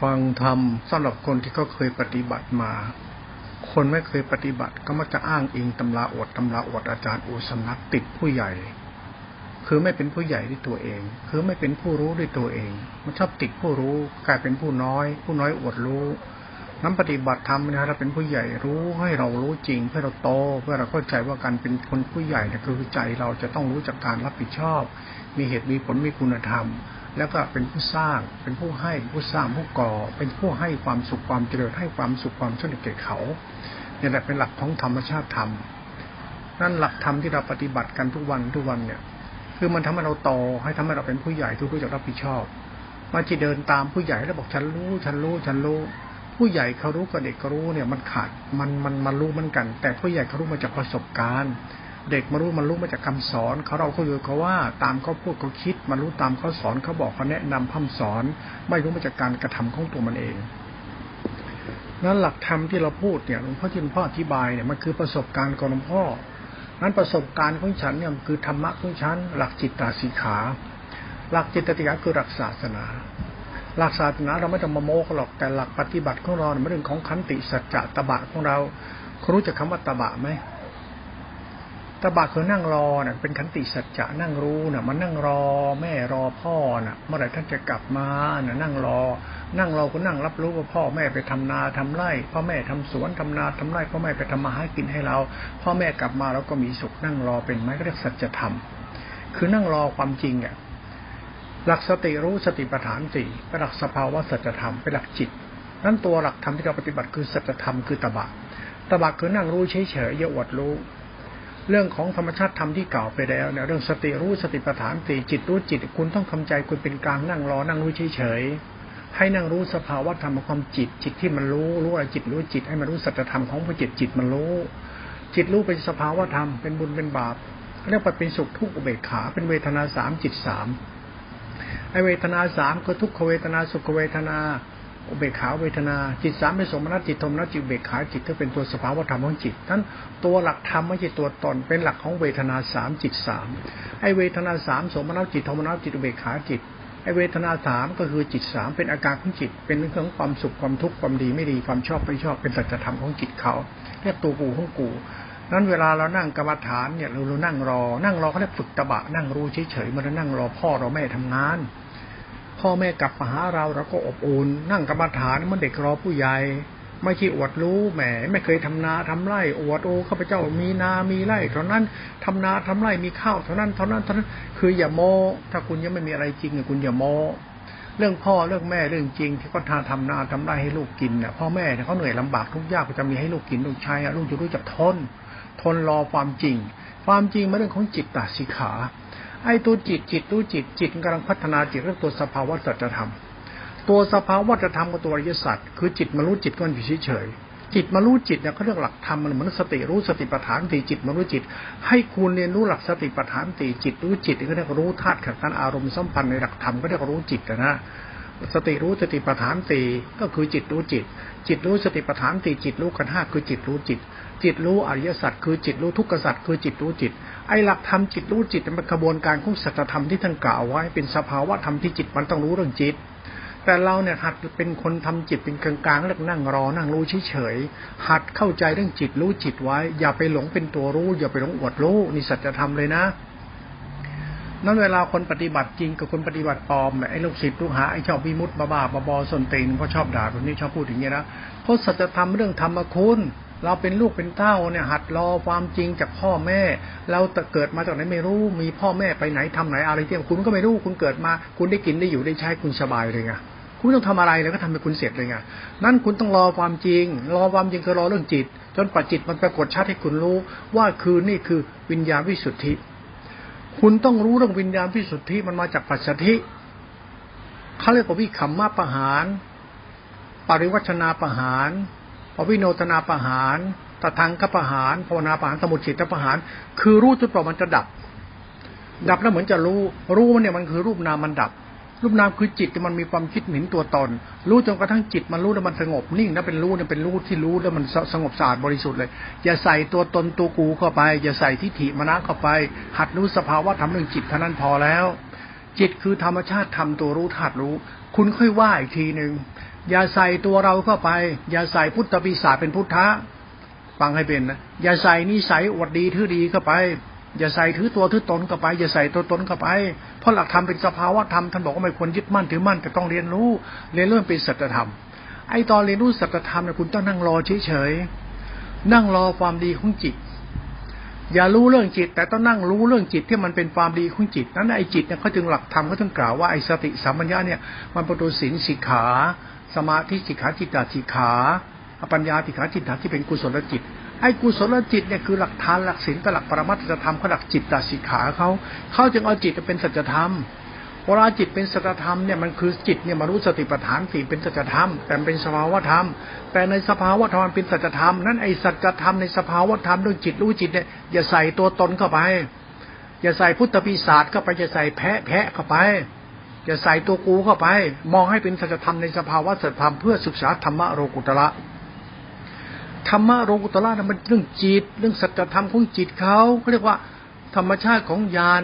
ฟังธรรมสำหรับคนที่เขาเคยปฏิบัติมา คนไม่เคยปฏิบัติก็มักจะอ้างอิงตำราอดตำราอดอาจารย์อุสำนักติดผู้ใหญ่ คือไม่เป็นผู้ใหญ่ด้วยตัวเอง คือไม่เป็นผู้รู้ด้วยตัวเอง มันชอบติดผู้รู้กลายเป็นผู้น้อย ผู้น้อยอวดรู้น้ำปฏิบัติธรรมนะเราเป็นผู้ใหญ่รู้ให้เรารู้จริง เพื่อเราโตเพื่อเราเข้าใจว่าการเป็นคนผู้ใหญ่เนี่ยคือใจเราจะต้องรู้จักการรับผิดชอบ มีเหตุมีผลมีคุณธรรม แล้วก็เป็นผู้สร้างเป็นผู้ให้ผู้สร้างผู้ก่อ เป็นผู้ให้ความสุขความเจริญให้ความสุขความช่วยเหลือเขาเนี่ยแหละเป็นหลักของธรรมชาติธรรมนั่นหลักธรรมที่เราปฏิบัติกันทุกวันทุกวันเนี่ย คือมันทำให้เราโตให้ทำให้เราเป็นผู้ใหญ่ทุกรู้จักรับผิดชอบมาจะเดินตามผู้ใหญ่แล้วบอกฉันรู้ฉันรู้ฉันรู้ ผู้ใหญ่เขารู้กับเด็กเขารู้เนี่ยมันขาดมันมันมันรู้มือนกัน แต่ผู้ใหญ่เขารู้มาจากประสบการณ์ เด็กมารู้มันรู้มาจากคำสอนเขาเราก็อยู่เขาว่าตามเขาพูดเขาคิดมารู้ตามเขาสอนเขาบอกเขาแนะนำพัฒสอน ไม่รู้มาจากการกระทำของตัวมันเองนั้นหลักธรรมที่เราพูดเนี่ยหลวงพ่อจินพ่ออธิบายเนี่ยมันคือประสบการณ์ของหลวงพ่อนั้นประสบการณ์ของฉันเนี่ยคือธรรมะของฉันหลักจิตตาสีขา หลักจิตติกาคือหลักศาสนา หลักศาสนาเราไม่ต้องมาโม้หรอกแต่หลักปฏิบัติของเราเป็นเรื่องของขันติสัจจะตบะของเราคุณรู้จักคาว่าตบะไหม ตบะคือนั่งรอเน่ะเป็นขันติสัจจะนั่งรู้น่ะมันนั่งรอแม่รอพ่อน่ะ เมื่อไหร่ท่านจะกลับมาน่ะนั่งรอ นั่งรอก็นั่งรับรู้ว่าพ่อแม่ไปทำนาทำไร่ พ่อแม่ทำสวนทำนาทำไร่พ่อแม่ไปทำมาหากินให้เรา พ่อแม่กลับมาเราก็มีสุขนั่งรอเป็นไหมก็เรียกสัจธรรม คือนั่งรอความจริงอะหลักสติรู้สติปัฏฐานสี่เป็นหลักสภาวะสัจธรรมเป็นหลักจิตนั้นตัวหลักธรรมที่เราปฏิบัติคือสัจธรรมคือตบะตบะคือนั่งรู้เฉยเฉยอย่าอวดรู้ เรื่องของธรรมชาติธรรมที่เก่าไปแล้วเนี่ยเรื่องสติรู้สติปัฏฐานสี่จิตรู้จิต คุณต้องทำใจคุณเป็นกลางนั่งรอนั่งรู้เฉยให้นั่งรู้สภาวะธรรมของความจิต จิตที่มันรู้รู้อะไรจิตรู้จิต ให้มันรู้สัจธรรมของพระจิตจิตมันรู้ จิตรู้เป็นสภาวะธรรมเป็นบุญเป็นบาปเรียกว่าเป็นสุขทุกข์อุเบกขาเป็นเวทนาสามจิตสามไอเวทนาสามคือทุกขเวทนาสุขเวทนา อุเบกขาเวทนา จิตสามเป็นสมนัตจิตธมนัตจิตเบกขาจิตที่เป็นตัวสภาวธรรมของจิตนั้นตัวหลักธรรมไม่ใช่ตัวตนเป็นหลักของเวทนาสามจิตสามไอเวทนาสามสมนัตจิตธมนัตจิตอุเบกขาจิตไอเวทนาสามก็คือจิตสามเป็นอาการของจิต เป็นเรื่องของความสุขความทุกข์ความดีไม่ดีความชอบไม่ชอบเป็นสัจธรรมของจิตเขาเรียกตัวกูของกูนั้นเวลาเรานั่งกรรมฐานเนี่ยเราเรานั่งรอ นั่งรอเขาเรียกฝึกตบะนั่งรู้เฉยๆมันนั่งรอพ่อเราแม่ทำงาน พ่อแม่กลับมาหาเราเราก็อบอุ่นนั่งกรรมฐานมันเด็กรอผู้ใหญ่ไม่ใช่อวดรู้แหมไม่เคยทำนาทำไร่อวดโอ้ข้าพเจ้ามีนามีไร่เท่านั้นทำนาทำไร่มีข้าวเท่านั้นเท่านั้นเท่านั้นคืออย่าโมถ้าคุณยังไม่มีอะไรจริงคุณอย่าโมเรื่องพ่อเรื่องแม่เรื่องจริง ที่เขาทาทำนาทำไร่ให้ลูกกินเนี่ยพ่อแม่เขาเหนื่อยลำบากทุกยากก็จะมีให้ลูกกินลูกชายลูกจะรู้จักทน ทนรอความจริง ความจริงมาเรื่องของจิตตาสิขา ไอ้ตัวจิตจิตรู้จิตจิตกำลังพัฒนาจิตเรื่องตัวสภาวะสัจธรรม ตัวสภาวะจะทำกับตัวอริยสัจคือจิตมารู้จิตก็อยู่เฉยจิตมารู้จิตเนี่ยเขาเรียกหลักธรรมมันเหมือนสติรู้สติปัฏฐานตีจิตมารู้จิต ให้คุณเรียนรู้หลักสติปัฏฐานตีจิตรู้จิตก็เรียกรู้ธาตุขันธ์อารมณ์สัมพันธ์ในหลักธรรมก็เรียกรู้จิตนะสติรู้สติปัฏฐานตีก็คือจิตรู้จิต จิตรู้สติปัฏฐานตีจิตรู้กันห้าคือจิตรู้จิต จิตรู้อริยสัจคือจิตรู้ทุกขสัจคือจิตรู้จิต ไอ้หลักธรรมจิตรู้จิตเป็นกระบวนการของสัจธรรมที่ท่านกล่าวไว้ เป็นสภาวะธรรมที่จิตมันต้องรู้เรื่องจิต แต่เราเนี่ยหัดเป็นคนทำจิตเป็นกลางๆแล้วนั่งรอนั่งรู้เฉยๆหัดเข้าใจเรื่องจิตรู้จิตไว้ อย่าไปหลงเป็นตัวรู้ อย่าไปหลงอวดรู้นี่สัจธรรมเลยนะนั้นเวลาคนปฏิบัติจริงกับคนปฏิบัติปลอมไอ้ลูกศิษย์ลูกหาไอ้ชอบวิมุตต์บ้าๆบอสนตีนก็ชอบด่าคนนี้ชอบพูดอย่างนี้นะเพราะสัจธรรมเรื่องธรรมคุณ เราเป็นลูกเป็นเต้าเนี่ย หัดรอความจริงจากพ่อแม่ เราเกิดมาจากไหนไม่รู้ มีพ่อแม่ไปไหนทำไหนอะไรที่คุณก็ไม่รู้คุณเกิดมา คุณได้กินได้อยู่ได้ใช้คุณสบายเลยไงคุณต้องทำอะไรแล้วก็ทำให้คุณเสร็จเลยไงนั่นคุณต้องรอความจริง รอความจริงคือรอเรื่องจิต จนปัจจิตมันปรากฏชัดให้คุณรู้ ว่าคือนี่คือวิญญาณวิสุทธิ คุณต้องรู้เรื่องวิญญาณวิสุทธิมันมาจากปัจจธิเขาเรียกว่าวิคัมมาประหาร ปริวัชนาประหาร อวิโนตนาประหารตะทังกประหารภาวนาประหารสมุทิตประหาร คือรู้จุดต่อมันจะดับ ดับแล้วเหมือนจะรู้ รู้มันเนี่ยมันคือรูปนามมันดับ รูปนามคือจิตที่มันมีความคิดหมิ่นตัวตน รู้จนกระทั่งจิตมันรู้แล้วมันสงบนิ่งนะเป็นรู้เนี่ยเป็นรู้ที่รู้แล้วมันสงบสะอาดบริสุทธิ์เลย อย่าใส่ตัวตนตัวกูเข้าไป อย่าใส่ทิฏฐิมณะเข้าไป หัดรู้สภาวะทำเรื่องจิตเท่านั้นพอแล้ว จิตคือธรรมชาติทำตัวรู้ธาตุรู้ คุณค่อยว่าอีกทีหนึ่ง อย่าใส่ตัวเราเข้าไป อย่าใส่พุทธปีศาจเป็นพุทธะฟังให้เป็นนะอย่าใส่นิสัยอวดดีทื่อดีเข้าไป อย่าใส่ถือตัวถือตนเข้าไป อย่าใส่ตัวตนเข้าไป เพราะหลักธรรมเป็นสภาวะธรรมท่านบอกว่าไม่ควรยึดมั่นถือมั่นแต่ต้องเรียนรู้เรียนเรื่องเป็นสัจธรรมไอ้ตอนเรียนรู้สัจธรรมเนี่ยคุณต้องนั่งรอเฉยๆนั่งรอความดีของจิต อย่ารู้เรื่องจิต แต่ต้องนั่งรู้เรื่องจิตที่มันเป็นความดีของจิตนั้นไอ้จิตเนี่ยเขาจึงหลักธรรมเขาถึงกล่าวว่าไอ้สติสัมปัญญาเนี่ยมันประตูศีลสิกขา สมาธิสิกขาจิตตสิกขาปัญญาสิกขาจิตตที่เป็นกุศลจิตไอ้กุศลจิตเนี่ยคือหลักฐานหลักศีลกับหลักปรมัตถธรรมเขาหลักจิตตสิกขาเขาเขาจึงเอาจิตเป็นสัจธรรมเวลาจิตเป็นสัจธรรมเนี่ยมันคือจิตเนี่ยมารู้สติปัฏฐานสี่เป็นสัจธรรม แต่เป็นสภาวธรรม แต่ในสภาวธรรมเป็นสัจธรรมนั้นไอ้สัจธรรมในสภาวธรรมเรื่องจิตรู้จิตเนี่ยอย่าใส่ตัวตนเข้าไป อย่าใส่พุทธปีศาจเข้าไปอย่าใส่แพะแพะเข้าไป อย่าใส่ตัวกูเข้าไป มองให้เป็นสัจธรรมในสภาวะสัจธรรมเพื่อศึกษาธรรมะโรกุตระธรรมะโรกุตระนั้นมันเรื่องจิต เรื่องสัจธรรมของจิตเขาเขาเรียกว่าธรรมชาติของญาณ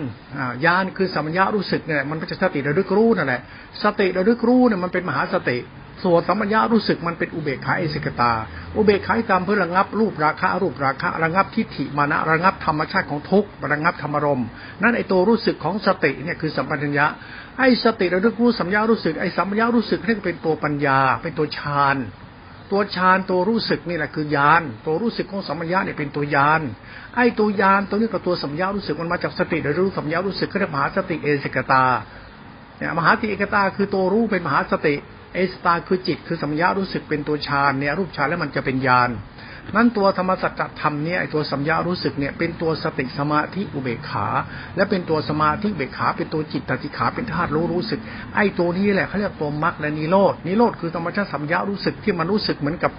ญาณคือสัมยารู้สึกเนี่ยมันเป็นสติระลึกรู้นั่นแหละ สติระลึกรู้เนี่ยมันเป็นมหาสติ ส่วนสัมญารู้สึกมันเป็นอุเบกขาเอสิกตา อุเบกขาตามเพื่อระงับรูประคะรูประคะระงับทิฏฐิมานะระงับธรรมชาติของทุกข์ระงับธรรมรมนั่นไอตัวรู้สึกของสติเนี่ยคือสัมปัญญะไอสติระลึกรู้สัมญารู้สึกไอสัมญารู้สึกนี่เป็นตัวปัญญา เป็นตัวฌานตัวฌานตัวรู้สึกนี่แหละคือยานตัวรู้สึกของสัมมัญญาเนี่ยเป็นตัวยานไอ้ตัวยานตัวนี้กับตัวสัมยารู้สึกมันมาจากสติหรือรู้สัมยารู้สึกก็เรียกมหาสติเอสิกตาเนี่ยมหาสติเอกตาคือตัวรู้เป็นมหาสติ ไอสตาคือจิตคือสัมยารู้สึกเป็นตัวฌานเนี่ยรูปฌานแล้วมันจะเป็นญาณนั้นตัวธรรมสัจธรรมเนี่ยไอตัวสัมยารู้สึกเนี่ยเป็นตัวสติสมาธิอุเบกขา และเป็นตัวสมาธิอุเบกขา เป็นตัวจิตตติขาเป็นธาตุรู้รู้สึก ไอตัวนี้แหละเขาเรียกตัวมรรคและนิโรดนิโรดคือธรรมชาติสัมยารู้สึกที่มันรู้สึกเหมือนกับ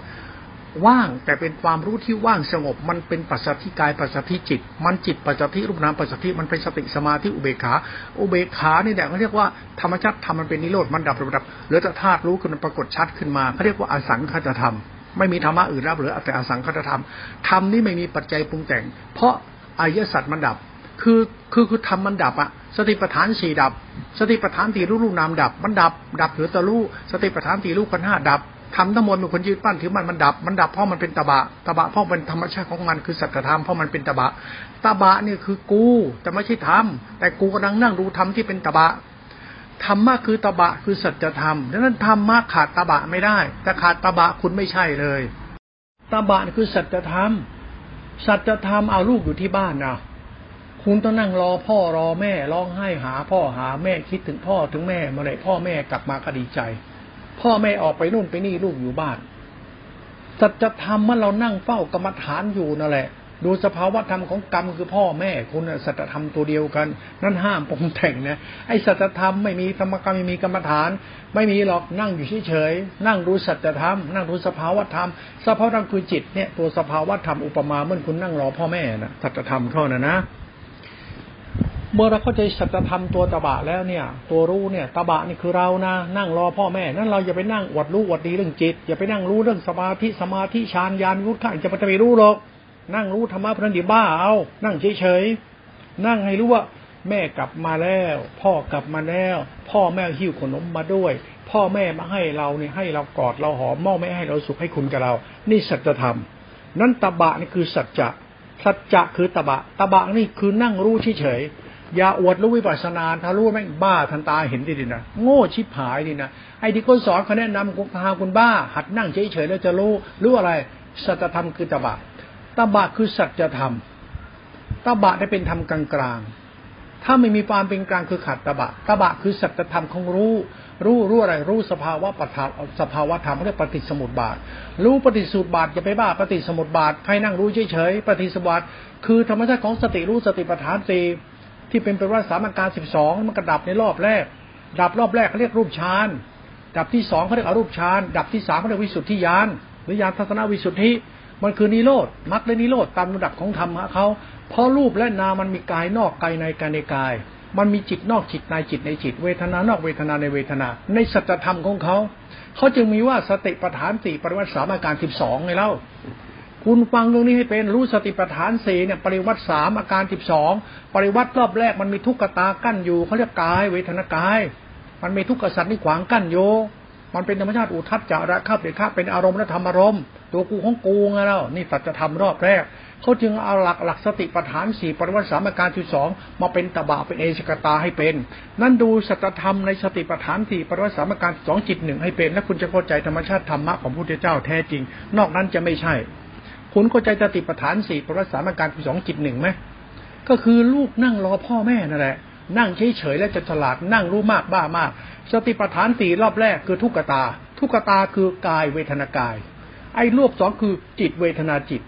ว่างแต่เป็นความรู้ที่ว่างสงบ มันเป็นปัจจัติกายปัจจัติจิต มันจิตปัจจัติรูปนามปัจจัติมันเป็นสติสมาธิอุเบกขา อุเบกขานี่แหละเขาเรียกว่าธรรมชาติธรรมมันเป็นนิโรธมันดับระดับเหลือแต่ธาตุรู้ขึ้นปรากฏชัดขึ้นมาเขาเรียกว่าอสังคตธรรม ไม่มีธรรมะอื่นรับเหลือแต่อสังคตธรรมธรรมนี่ไม่มีปัจจัยปรุงแต่ง เพราะอายสัตว์มันดับ คือคือคือธรรมมันดับอะสติปัฏฐานสี่ดับ สติปัฏฐานตีรู้รูปนามดับ มันดับ ดับเหลือแต่รู้สติปัฏฐานตีรู้ขันห้าดับ ทำทั้งหมดเป็นคนยืดปั้นถือมันมันดับ มันดับเพราะมันเป็นตบะตบะเพราะมันธรรมชาติของมันคือสัจธรรมเพราะมันเป็นตบะตบะนี่คือกู แต่ไม่ใช่ธรรมแต่กูกำลังนั่งดูธรรมที่เป็นตบะธรรมะคือตบะคือสัจธรรมดังนั้นธรรมะขาดตบะไม่ได้แต่ขาดตบะคุณไม่ใช่เลยตบะคือสัจธรรมสัจธรรมเอาลูกอยู่ที่บ้านนะคุณต้องนั่งรอพ่อรอแม่ร้องไห้หา พ่อหาแม่คิดถึงพ่อถึงแม่เมื่อไหร่พ่อแม่กลับมาก็ดีใจ พ่อแม่ออกไปนู่นไปนี่ลูกอยู่บ้านสัจธรรมเมื่อเรานั่งเฝ้ากรรมฐานอยู่นั่นแหละ ดูสภาวะธรรมของกรรมคือพ่อแม่คุณสัจธรรมตัวเดียวกัน นั่นห้ามปงแต่งนะไอ้สัจธรรมไม่มีธรรมกรรมไม่มีกรรมฐาน ไม่มีหรอกนั่งอยู่เฉยๆนั่งดูสัจธรรมนั่งดูสภาวะธรรมสภาวะธรรมคือจิตเนี่ยตัวสภาวะธรรมอุปมาเมื่อคุณนั่งรอพ่อแม่นะสัจธรรมเท่านั้นนะ เมื่อเราเข้าใจสัจธรรมตัวตบะแล้วเนี่ย ตัวรู้เนี่ยตบะนี่คือเรานะนั่งรอพ่อแม่ นั่นเราอย่าไปนั่งอวดรู้อวดดีเรื่องจิต อย่าไปนั่งรู้เรื่องสมาธิสมาธิฌานญาณวุฒิจะไปรู้หรอก นั่งรู้ธรรมะพระนิบ้าเอานั่งเฉยๆนั่งให้รู้ว่า แม่กลับมาแล้ว พ่อกลับมาแล้ว พ่อแม่หิ้วขนมมาด้วย พ่อแม่มาให้เราเนี่ยให้เรากอดเราหอมม่อไม่ให้เราสุขให้คุณกับเรา นี่สัจธรรม นั้นตบะนี่คือสัจจะสัจจะคือตบะตบะนี่คือนั่งรู้เฉยๆ อย่าอวดรู้วิปัสสนาถ้ารู้แม่งบ้าทันตาเห็นดีๆนะโง่ชิบหายดีนะไอ้ที่คนสอนเขาแนะนำคุณพาคุณบ้า หัดนั่งเฉยๆแล้วจะรู้รู้อะไรสัจธรรมคือตบะตบะคือสัจธรรมตบะได้เป็นธรรมกลางๆ ถ้าไม่มีความเป็นกลางคือขัดตบะตบะคือสัจธรรมของรู้ รู้รู้อะไร รู้สภาวะปฐานสภาวะธรรมเรียกปฏิสมุติบาท รู้ปฏิสูตรบาทจะไปบ้าปฏิสมุติบาทให้นั่งรู้เฉยๆปฏิสมุติบาทคือธรรมชาติของสติรู้สติปัฏฐานสี่ ที่เป็นเป็นว่าสามัญการสิบสองมันกระดับในรอบแรก ดับรอบแรกเขาเรียกรูปฌานดับที่สองเขาเรียกอรูปฌานดับที่สามเขาเรียกวิสุทธิญาณหรือญาณทัศนวิสุทธิมันคือนิโรธมรรคและนิโรธตามระดับของธรรมะเขาเพราะรูปและนามมันมีกายนอกกายในกายในกาย มันมีจิตนอกจิตในจิตในจิต เวทนานอกเวทนาในเวทนา ในสัจธรรมของเขาเขาจึงมีว่าสติปัฏฐานสี่ปริวัติสามอาการสิบสองไงเล่า คุณฟังตรงนี้ให้เป็นรู้สติปัฏฐานสี่เนี่ยปริวัติสามอาการสิบสองปริวัติรอบแรกมันมีทุกขตากั้นอยู่เขาเรียกกายเวทนากาย มันมีทุกขสัตว์นี่ขวางกั้นโยมันเป็นธรรมชาติอุทัศจาระคับเดชะเป็นอารมณ์และธรรมอารมณ์ ตัวกูของกูไงแล้วนี่ตัดจะทำรอบแรกเขาจึงเอาหลักหลักสติปัฏฐานสี่ปริวัติสามอาการที่สองมาเป็นตบะเป็นเอชกตาให้เป็น นั่นดูสัจธรรมในสติปัฏฐานสี่ปริวัติสามอาการสองจิตหนึ่งให้เป็น และคุณจะเข้าใจธรรมชาติธรรมะของพระพุทธเจ้าแท้จริง นอกนั้นจะไม่ใช่ คุณเข้าใจสติปัฏฐานสี่ปริวัติสามการสองจิตหนึ่งไหมก็คือลูกนั่งรอพ่อแม่นั่นแหละ นั่งเฉยๆและจะฉลาดนั่งรู้มากบ้ามาก สติปัฏฐานสี่รอบแรกคือทุกขตา ทุกขตาคือกายเวทนากาย ไอ้รอบสองคือจิตเวทนาจิต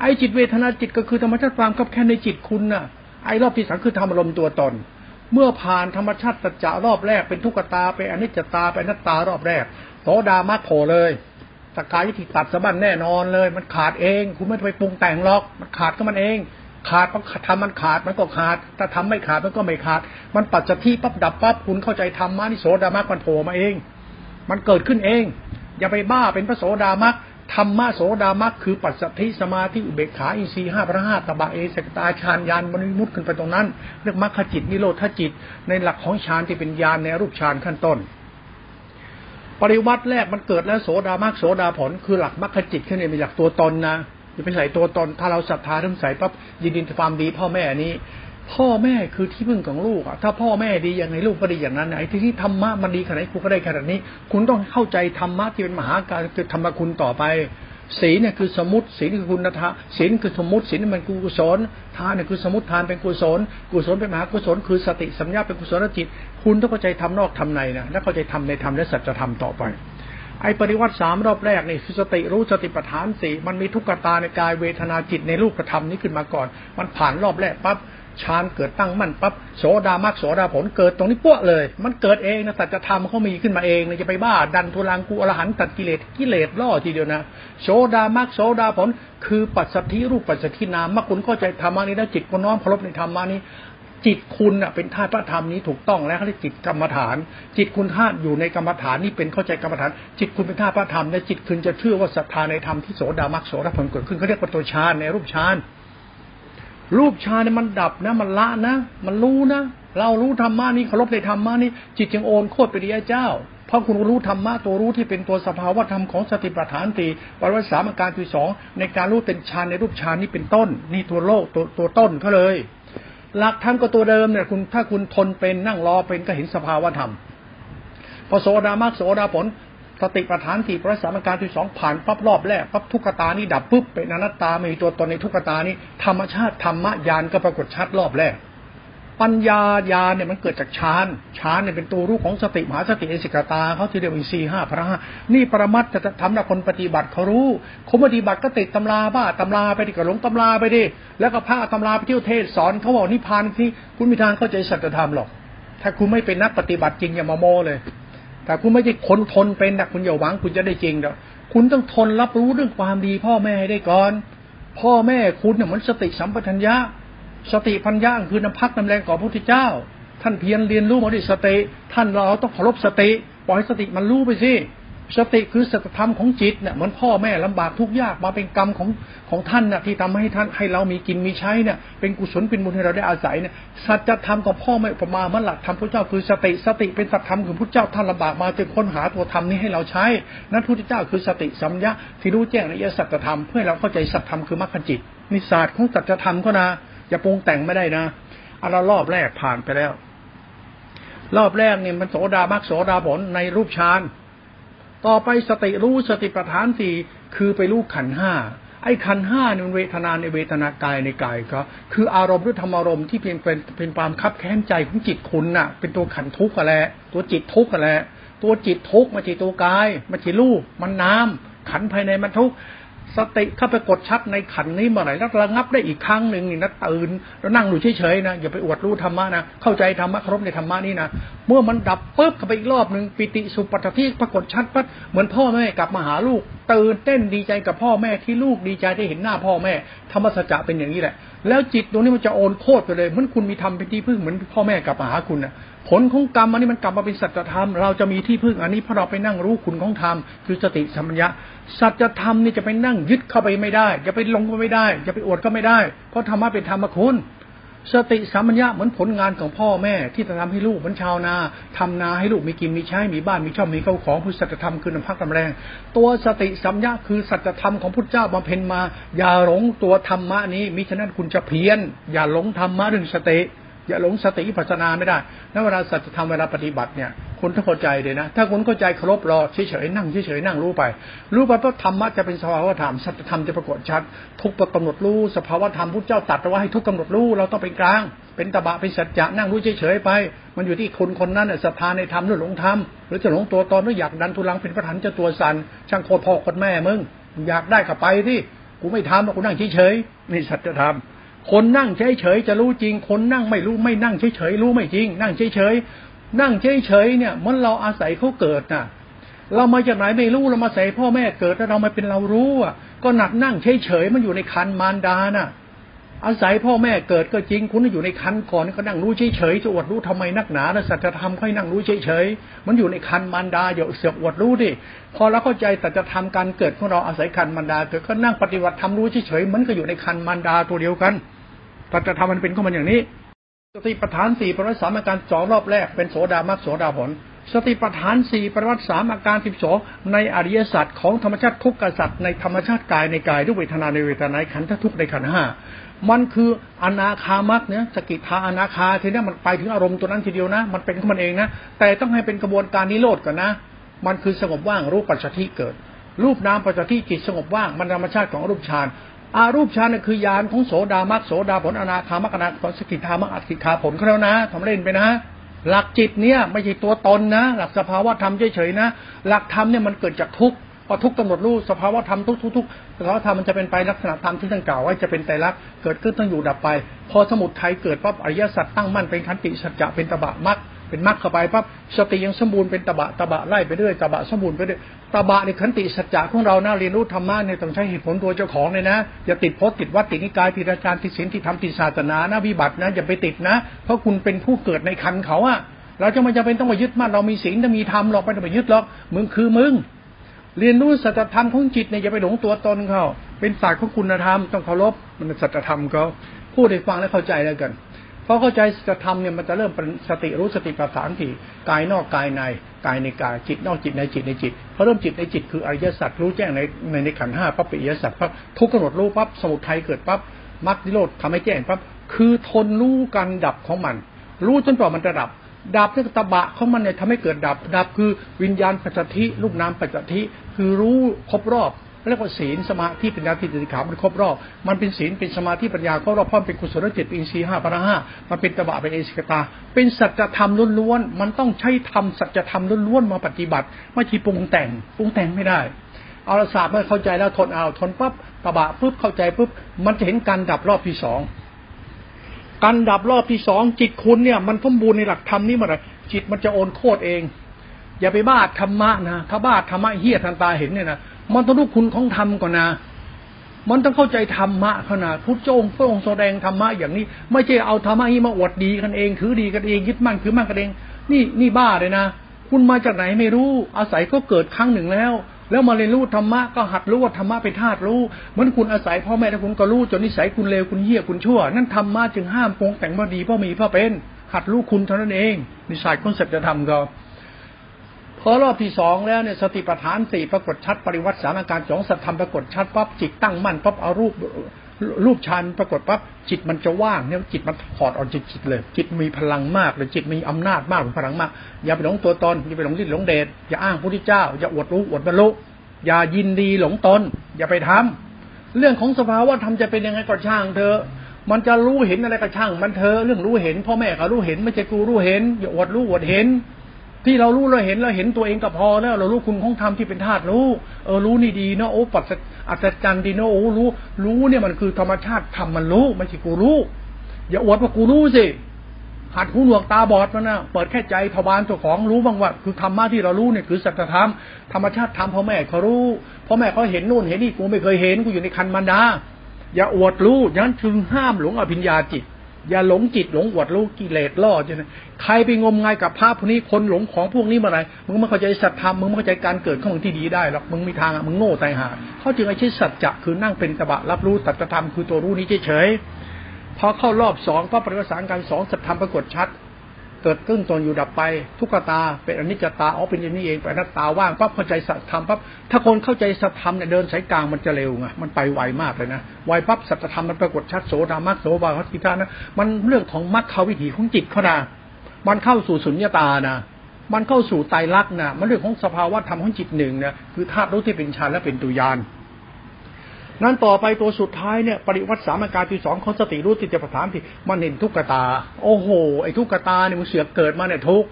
ไอ้จิตเวทนาจิตก็คือธรรมชาติความคับแค่ในจิตคุณน่ะ ไอ้รอบที่สามคือธรรมอารมณ์ตัวตน เมื่อผ่านธรรมชาติตัจจะรอบแรกเป็นทุกตาไปอนิจจตาไปนัตตารอบแรกโสดามาโผเลย สกายวิธีตัดสะบั้นแน่นอนเลย มันขาดเอง คุณไม่ไปปรุงแต่งหรอก มันขาดก็มันเอง ขาดเพราะทำมันขาดมันก็ขาด ถ้าทำไม่ขาดมันก็ไม่ขาด มันปัจจที่ปั๊บดับปั๊บคุณเข้าใจธรรมะนี่โสดามักมันโผล่มาเอง มันเกิดขึ้นเอง อย่าไปบ้าเป็นพระโสดามักธรรมะโสดามักคือปัสสธิสมาธิอุเบกขาอินทรีห้าพระห้าตบะเอสกตาฌานยานบริมุตขึ้นไปตรงนั้น เรียกมรรคจิตนิโรธจิต ในหลักของฌานที่เป็นญาณในรูปฌานขั้นต้น ปริวัติแรกมันเกิดแล้วโสดามากโสดาผลคือหลักมรรคจิตขึ้นในหลักตัวตนนะอย่าไปใส่ตัวตน ถ้าเราศรัทธาถึงใส่ปั๊บยินดีความดีพ่อแม่นี้ พ่อแม่คือที่พึ่งของลูกอะถ้าพ่อแม่ดีอย่างไรลูกก็ดีอย่างนั้นไอ้ที่ที่ธรรมะมันดีขนาดไหนคุณก็ได้ขนาดนี้ คุณต้องเข้าใจธรรมะที่เป็นมหาการคือธรรมคุณต่อไป ศีลเนี่ยคือสมุติศีลคือคุณธรรมศีลคือสมุติศีลมันกุศลทานเนี่ยคือสมุติทานเป็นกุศล กุศลเป็นมหากุศล คือสติสัมยาเป็นกุศลจิต คุณต้องเข้าใจทำนอกทำในนะแล้วเข้าใจทำในธรรมและสัจธรรมต่อไป ไอปริวัติสามรอบแรกนี่สติรู้สติปัฏฐานสี่มันมีทุกขตาในกายเวทนาจิตในรูปธรรมนี้ขึ้นมาก่อน มันผ่านรอบแรกปั๊บ ฌานเกิดตั้งมั่นปั๊บโสดามักโสดาผลเกิดตรงนี้ปั้วเลย มันเกิดเองนะแต่จะทำเขามีขึ้นมาเองนะจะไปบ้า ดันทุลังกูอรหันตัดกิเลสกิเลสล่อทีเดียวนะโสดามักโสดาผล คือปัจสัทธิรูปปัจสัทธินามมคุณเข้าใจธรรมานี้แล้วจิตก็น้อมเคารพในธรรมานี้จิตคุณเป็นธาตุพระธรรมนี้ถูกต้องแล้วเขาเรียกจิตกรรมฐาน จิตคุณธาตุอยู่ในกรรมฐานนี่เป็นเข้าใจกรรมฐาน จิตคุณเป็นธาตุพระธรรมและจิตคุณจะเชื่อว่าศรัทธาในธรรมที่โสดามักโสดาผลเกิดขึ้นเขาเรียกว่าตัวฌานในรูปฌาน รูปฌาเนี่ยมันดับนะ มันละนะ มันรู้นะ เรารู้ธรรมะนี้เคารพในธรรมะนี้ จิตจึงโอนโคตรไปดีเจ้า เพราะคุณรู้ธรรมะตัวรู้ที่เป็นตัวสภาวะธรรมของสติปัฏฐานตีปริวัติสามการที่สองในการรู้เป็นฌานในรูปฌานนี้เป็นต้น นี่ตัวโลกตัวตัวต้นเขาเลย หลักธรรมก็ตัวเดิมเนี่ยคุณถ้าคุณทนเป็นนั่งรอเป็นก็เห็นสภาวะธรรมพอโสดามักโสดาผล สติปัฏฐานสี่พระสามการที่สองผ่านปั๊บรอบแรกปั๊บทุกขตานี่ดับปุ๊บเป็นอนัตตาไม่มีตัวตนในทุกขตานี้ ธรรมชาติธรรมญาณก็ปรากฏชัดรอบแรก ปัญญาญาเนี่ยมันเกิดจากฌานฌานเนี่ยเป็นตัวรู้ของสติมหาสติเอสิกตาเขาที่เรียกว่าสี่ห้าพระห้านี่ปรมัตจะทำให้คนปฏิบัติเขารู้คนปฏิบัติก็ติดตำราบ้าตำราไปดิกระหลงตำราไปดิแล้วก็พาตำราไปเที่ยวเทศสอนเขาบอกนิพพานที่คุณมีทางเข้าใจสัจธรรมหรอก ถ้าคุณไม่เป็นนักปฏิบัติจริงอย่ามาโมเลย แต่คุณไม่ใช่คนทนเป็นนะคุณอย่าหวังคุณจะได้จริงหรอกคุณต้องทนรับรู้เรื่องความดี พ่อแม่ให้ได้ก่อน พ่อแม่คุณเนี่ยมันสติสัมปชัญญะ สติปัญญาคือน้ำพักน้ำแรงของพระพุทธเจ้า ท่านเพียรเรียนรู้มาด้วยสติ ท่านเราต้องเคารพสติ ปล่อยสติมันรู้ไปสิ สติคือสัจธรรมของจิตเนี่ยเหมือนพ่อแม่ลำบากทุกยากมาเป็นกรรมของของท่านน่ะที่ทำให้ท่านให้เรามีกินมีใช้เนี่ยเป็นกุศลเป็นบุญให้เราได้อาศัยเนี่ยสัจธรรมของพ่อแม่ประมามันหลักธรรมพระเจ้าคือสติสติเป็นสัจธรรมของพระเจ้าท่านลำบากมาจนค้นหาตัวธรรมนี้ให้เราใช้นั้นพระเจ้าคือสติสัมยาที่รู้แจ้งในยสัจธรรมเพื่อเราเข้าใจสัจธรรมคือมรรคจิตนิศาสตร์ของสัจธรรมก็นะอย่าปรุงแต่งไม่ได้นะอันเรารอบแรกผ่านไปแล้ว รอบแรกเนี่ยมันโสดามรรคโสดาผลในรูปฌาน ต่อไปสติรู้สติปัฏฐานสี่คือไปรู้ขันห้าไอ้ขันห้าเนี่ยเวทนาในเวทนากายในกายก็คืออารมณ์หรือธรรมารมณ์ที่เป็นเป็นเป็นความคับแค้นใจของจิตคุณน่ะ เป็นตัวขันทุกข์อะไรตัวจิตทุกข์อะไรตัวจิตทุกข์มาจิตตัวกายมาจิตรูปมันน้ำขันภายในมันทุกข์ สติถ้าไปกดชัดในขันนี้เมื่อไหร่แล้วระงับได้อีกครั้งหนึ่งนี่นะตื่นแล้วนั่งอยู่เฉยๆนะอย่าไปอวดรู้ธรรมะนะเข้าใจธรรมะครบในธรรมะนี่นะเมื่อมันดับปุ๊บก็ไปอีกรอบหนึ่งปิติสุปัตติปรากฏชัดปั๊บเหมือนพ่อแม่กลับมาหาลูกตื่นเต้นดีใจกับพ่อแม่ที่ลูกดีใจได้เห็นหน้าพ่อแม่ ธรรมสัจจะเป็นอย่างนี้แหละ แล้วจิตตรงนี้มันจะโอนโคตรไปเลยเหมือนคุณมีธรรมเป็นที่พึ่งเหมือนพ่อแม่กลับมาหาคุณนะ ผลของกรรมอันนี้มันกลับมาเป็นสัจธรรม เราจะมีที่พึ่งอันนี้เพราะเราไปนั่งรู้คุณของธรรมคือสติสัมปชัญญะสัจธรรมนี่จะไปนั่งยึดเข้าไปไม่ได้จะไปลงก็ไม่ได้จะไปอวดก็ไม่ได้ เพราะธรรมะเป็นธรรมคุณสติสัมปัญญะเหมือนผลงานของพ่อแม่ ที่จะทำให้ลูกเหมือนชาวนาทำนาให้ลูกมีกินมีใช้มีบ้านมีช่องมีเข้าของพุทธสัจธรรมคือน้ำพักน้ำแรง ตัวสติสัมปัญญะคือสัจธรรมของพุทธเจ้าบำเพ็ญมา อย่าหลงตัวธรรมะนี้มิฉะนั้นคุณจะเพี้ยน อย่าหลงธรรมะเรื่องสติ อย่าหลงสติปัสนาไม่ได้แล้วเวลาสัจธรรมเวลาปฏิบัติเนี่ยคุณต้องเข้าใจเลยนะ ถ้าคุณเข้าใจเคารพรอเฉยๆนั่งเฉยๆนั่งรู้ไป รู้ไปเพราะธรรมะจะเป็นสภาวธรรมสัจธรรมจะปรากฏชัด ทุกประกำหนดรู้สภาวธรรมพุทธเจ้าตัดว่าให้ทุกกำหนดรู้เราต้องเป็นกลาง เป็นตบะเป็นสัจจะนั่งรู้เฉยๆไป มันอยู่ที่คนคนนั้นศรัทธาในธรรมหรือหลงธรรมหรือจะหลงตัวตนหรืออยากดันทุลังเป็นประธานจะตัวสันช่างโคตรพ่อโคตรแม่มึงอยากได้ก็ไปที่กูไม่ทำกูนั่งเฉยๆนี่สัจธรรม คนนั่งเฉยๆจะรู้จริง คนนั่งไม่รู้ไม่นั่งเฉยๆรู้ไม่จริง นั่งเฉยๆนั่งเฉยๆเนี่ยมันเราอาศัยเขาเกิดน่ะ เรามาจากไหนไม่รู้เรามาใส่พ่อแม่เกิดแล้วเรามาเป็นเรารู้อะ ก็หนักนั่งเฉยๆมันอยู่ในคันมารดาน่ะ อาศัยพ่อแม่เกิดก็จริง คุณอยู่ในคันก่อนก็นั่งรู้เฉยๆจะอวดรู้ทำไมนักหนาแล้วสัจธรรมค่อยนั่งรู้เฉยๆมันอยู่ในคันมารดาอย่าเสือกอวดรู้ดิพอเราเข้าใจสัจธรรมการเกิดของเราอาศัยคันมารดาเกิดก็นั่งปฏิบัติทำรู้เฉยๆมันก็อยู่ในคันมารดาตัวเดียวกัน ปัจจธรรมมันเป็นของมันอย่างนี้สติปัฏฐานสี่ประวัติสามอาการสองรอบแรกเป็นโสดามักโสดาผล สติปัฏฐานสี่ประวัติสามอาการสิบสองในอริยสัจของธรรมชาติทุกขสัจในธรรมชาติกายในกายด้วยเวทนาในเวทนาในขันธทุกในขันห้ามันคืออนาคามักเนี่ยสกิทาอนาคาทีนี้มันไปถึงอารมณ์ตัวนั้นทีเดียวนะ มันเป็นของมันเองนะ แต่ต้องให้เป็นกระบวนการนิโรธก่อนนะ มันคือสงบว่างรูปปัจจทิเกิด รูปนามปัจจทิจิตสงบว่างมันธรรมชาติของรูปฌาน อารูปฌานคือยานของโสดามักโสดาผลอนาคามักอนาคสกิทามักอสิทาผลเขาแล้วนะทำเล่นไปนะ หลักจิตเนี่ยไม่ใช่ตัวตนนะ หลักสภาวะธรรมเฉยๆนะ หลักธรรมเนี่ยมันเกิดจากทุกข์พอทุกกำหนดรู้สภาวะธรรมทุกทุกทุกสภาวะธรรมมันจะเป็นไปลักษณะธรรมที่ท่านกล่าวไว้จะเป็นไตรลักษณ์เกิดขึ้นต้องอยู่ดับไป พอสมุทัยเกิดปั๊บอริยสัจตั้งมั่นเป็นขันติสัจจะเป็นตบะมัก เป็นมรรคเข้าไปปั๊บสติยังสมบูรณ์เป็นตบะตบะไล่ไปเรื่อยตบะสมบูรณ์ไปเรื่อยตบะในขันติสัจจะของเรานะเรียนรู้ธรรมะเนี่ยต้องใช้เหตุผลตัวเจ้าของเลยนะอย่าติดพจน์ติดวัดติดนิกายติดอาจารย์ติดศีลติดธรรมติดศาสนานะวิบัตินะอย่าไปติดนะ เพราะคุณเป็นผู้เกิดในคันเขาอะเราจะไม่จำเป็นต้องมายึดมั่นเรามีศีลต้องมีธรรมหรอกไม่ต้องไปยึดหรอกมึงคือมึงเรียนรู้สัจธรรมของจิตเนี่ยอย่าไปหลงตัวตนเขาเป็นศาสตร์ของคุณธรรมต้องเคารพมันสัจธรรมเขาพูดให้ฟังแล้วเข้าใจแล้วกัน พอเข้าใจจะทำเนี่ยมันจะเริ่มเป็นสติรู้สติปัฏฐานที่กายนอกกายในกายในกายจิตนอกจิตในจิตในจิตพอเริ่มจิตในจิตคืออริยสัจรู้แจ้งในในในขันห้าปั๊บปิยสัจปั๊บทุกข์กำหนดรู้ปั๊บสมุทัยเกิดปั๊บมรรคนิโรธทำให้แจ้งปั๊บคือทนรู้การดับของมัน รู้จนกว่ามันจะดับดับนี่ตะบะของมันเนี่ยทำให้เกิดดับ ดับคือวิญญาณปัจจทิลูกน้ำปัจจทิคือรู้ครบรอบ เรียกว่าศีลสมาธิปัญญาทิฏฐิขามันครบรอบ มันเป็นศีลเป็นสมาธิปัญญาครบรอบพราะเป็นกุศลจิตเป็นสีห้าปราห้ามันเป็นตบะเป็นเอสิกตา เป็นสัจธรรมล้วนๆมันต้องใช้ธรรมสัจธรรมล้วนๆมาปฏิบัติ ไม่ใช่ปรุงแต่งปรุงแต่งไม่ได้เอาละศาสตร์เมื่อเข้าใจแล้วทนเอาทนปั๊บตบะปุ๊บเข้าใจปุ๊บมันจะเห็นการดับรอบที่สองการดับรอบที่สองจิตคุณเนี่ย มันสมบูรณ์ในหลักธรรมนี่มาเลยจิตมันจะโอนโคตรเอง อย่าไปบ้าธรรมะนะถ้าบ้าธรรมะเฮี้ยทันตาเห็นเนี่ยนะ มันต้องรู้คุณของธรรมก่อนนะมันต้องเข้าใจธรรมะขนาดพุทธเจ้าพระองค์แสดงธรรมะอย่างนี้ ไม่ใช่เอาธรรมะนี้มาอวดดีกันเองถือดีกันเองยึดมั่นคือมั่นกันเอง นี่นี่บ้าเลยนะคุณมาจากไหนไม่รู้อาศัยก็เกิดครั้งหนึ่งแล้ว แล้วมาเรียนรู้ธรรมะก็หัดรู้ว่าธรรมะเป็นธาตุรู้เหมือนคุณอาศัยพ่อแม่แล้วคุณก็รู้จนนิสัยคุณเลวคุณเหี้ยคุณชั่ว นั่นธรรมะจึงห้ามปงแต่งว่าดีเพราะมีเพราะเป็น หัดรู้คุณเท่านั้นเองนิสัยคอนเซ็ปต์จะทำก็ พอรอบที่สองแล้วเนี่ยสติปัฏฐานสี่ปรากฏชัดปริวัติสามอาการสองสัตธรรมปรากฏชัดปั๊บจิตตั้งมั่นปั๊บเอารูปรูปฌานปรากฏปั๊บจิตมันจะว่างเนี่ยจิตมันถอดออกจากจิตเลย จิตมีพลังมากเลยจิตมีอำนาจมากพลังมากอย่าไปหลงตัวตนอย่าไปหลงที่หลงเดชอย่าอ้างพระพุทธเจ้า อย่าอวดรู้อวดบรรลุอย่ายินดีหลงตน อย่าไปทำเรื่องของสภาวะธรรมจะเป็นยังไงก็ช่างเธอมันจะรู้เห็นอะไรก็ช่าง มันเธอเรื่องรู้เห็นพ่อแม่เขารู้เห็นไม่ใช่กูรู้เห็นอย่าอวดรู้อวดเห็น ที่เรารู้เราเห็นเราเห็นตัวเองก็พอแล้ว เรารู้คุณของธรรมที่เป็นธาตุรู้ เออรู้นี่ดีเนาะโอ้ปัจอัศจรรย์ดีเนาะโอ้รู้ รู้เนี่ยมันคือธรรมชาติธรรมมันรู้ไม่ใช่กูรู้ อย่าอวดว่ากูรู้สิหัดหูหนวกตาบอดมันนะเปิดแค่ใจทวารตัวของรู้บ้างว่า คือธรรมะที่เรารู้เนี่ยคือสัจธรรมธรรมชาติธรรมพ่อแม่เขารู้พ่อแม่เขาเห็นนู่นเห็นนี่กูไม่เคยเห็นกูอยู่ในคันมันดาอย่าอวดรู้ยันถึงห้ามหลงอภิญญาจิต อย่าหลงจิตหลงอวดรู้กิเลสล่อใช่ไหมใครไปงมงายกับภาพพวกนี้คนหลงของพวกนี้มาอะไรมึงไม่เข้าใจสัจธรรมมึงไม่เข้าใจการเกิดของมึงที่ดีได้หรอกมึงมีทางอะมึงโง่ตายหาเขาจึงไอ้ใช้สัจจะคือนั่งเป็นตบะรับรู้สัจธรรมคือตัวรู้นี้เฉยพอเข้ารอบสองก็ปฏิวัติสารการสองสัจธรรมปรากฏชัด กิดขึ้นตนอยู่ดับไป ทุกตาเป็นอนิจจตาอ๋อเป็นอย่างนี้เองเป็นนัตตาว่างปั๊บเข้าใจสัตธรรมปั๊บถ้าคนเข้าใจสัตธรรมเนี่ยเดินสายกลางมันจะเร็วไงมันไปไวมากเลยนะไวปั๊บสัตธรรมมันปรากฏชัดโสดามัคโสบาคัติตานะมันเรื่องของมัคควิถีของจิตเขานะมันเข้าสู่สุญญตานะมันเข้าสู่ไตรลักษณ์นะมันเรื่องของสภาวะธรรมของจิตหนึ่งนี่ยคือธาตุรู้ที่เป็นฌานและเป็นตุยาน นั้นต่อไปตัวสุดท้ายเนี่ยปริวัติสามอาการที่สองของสติรู้ติจประธานที่มันเห็นทุกขตา โอ้โหไอ้ทุกขตาเนี่ยมันเสือกเกิดมาเนี่ยทุก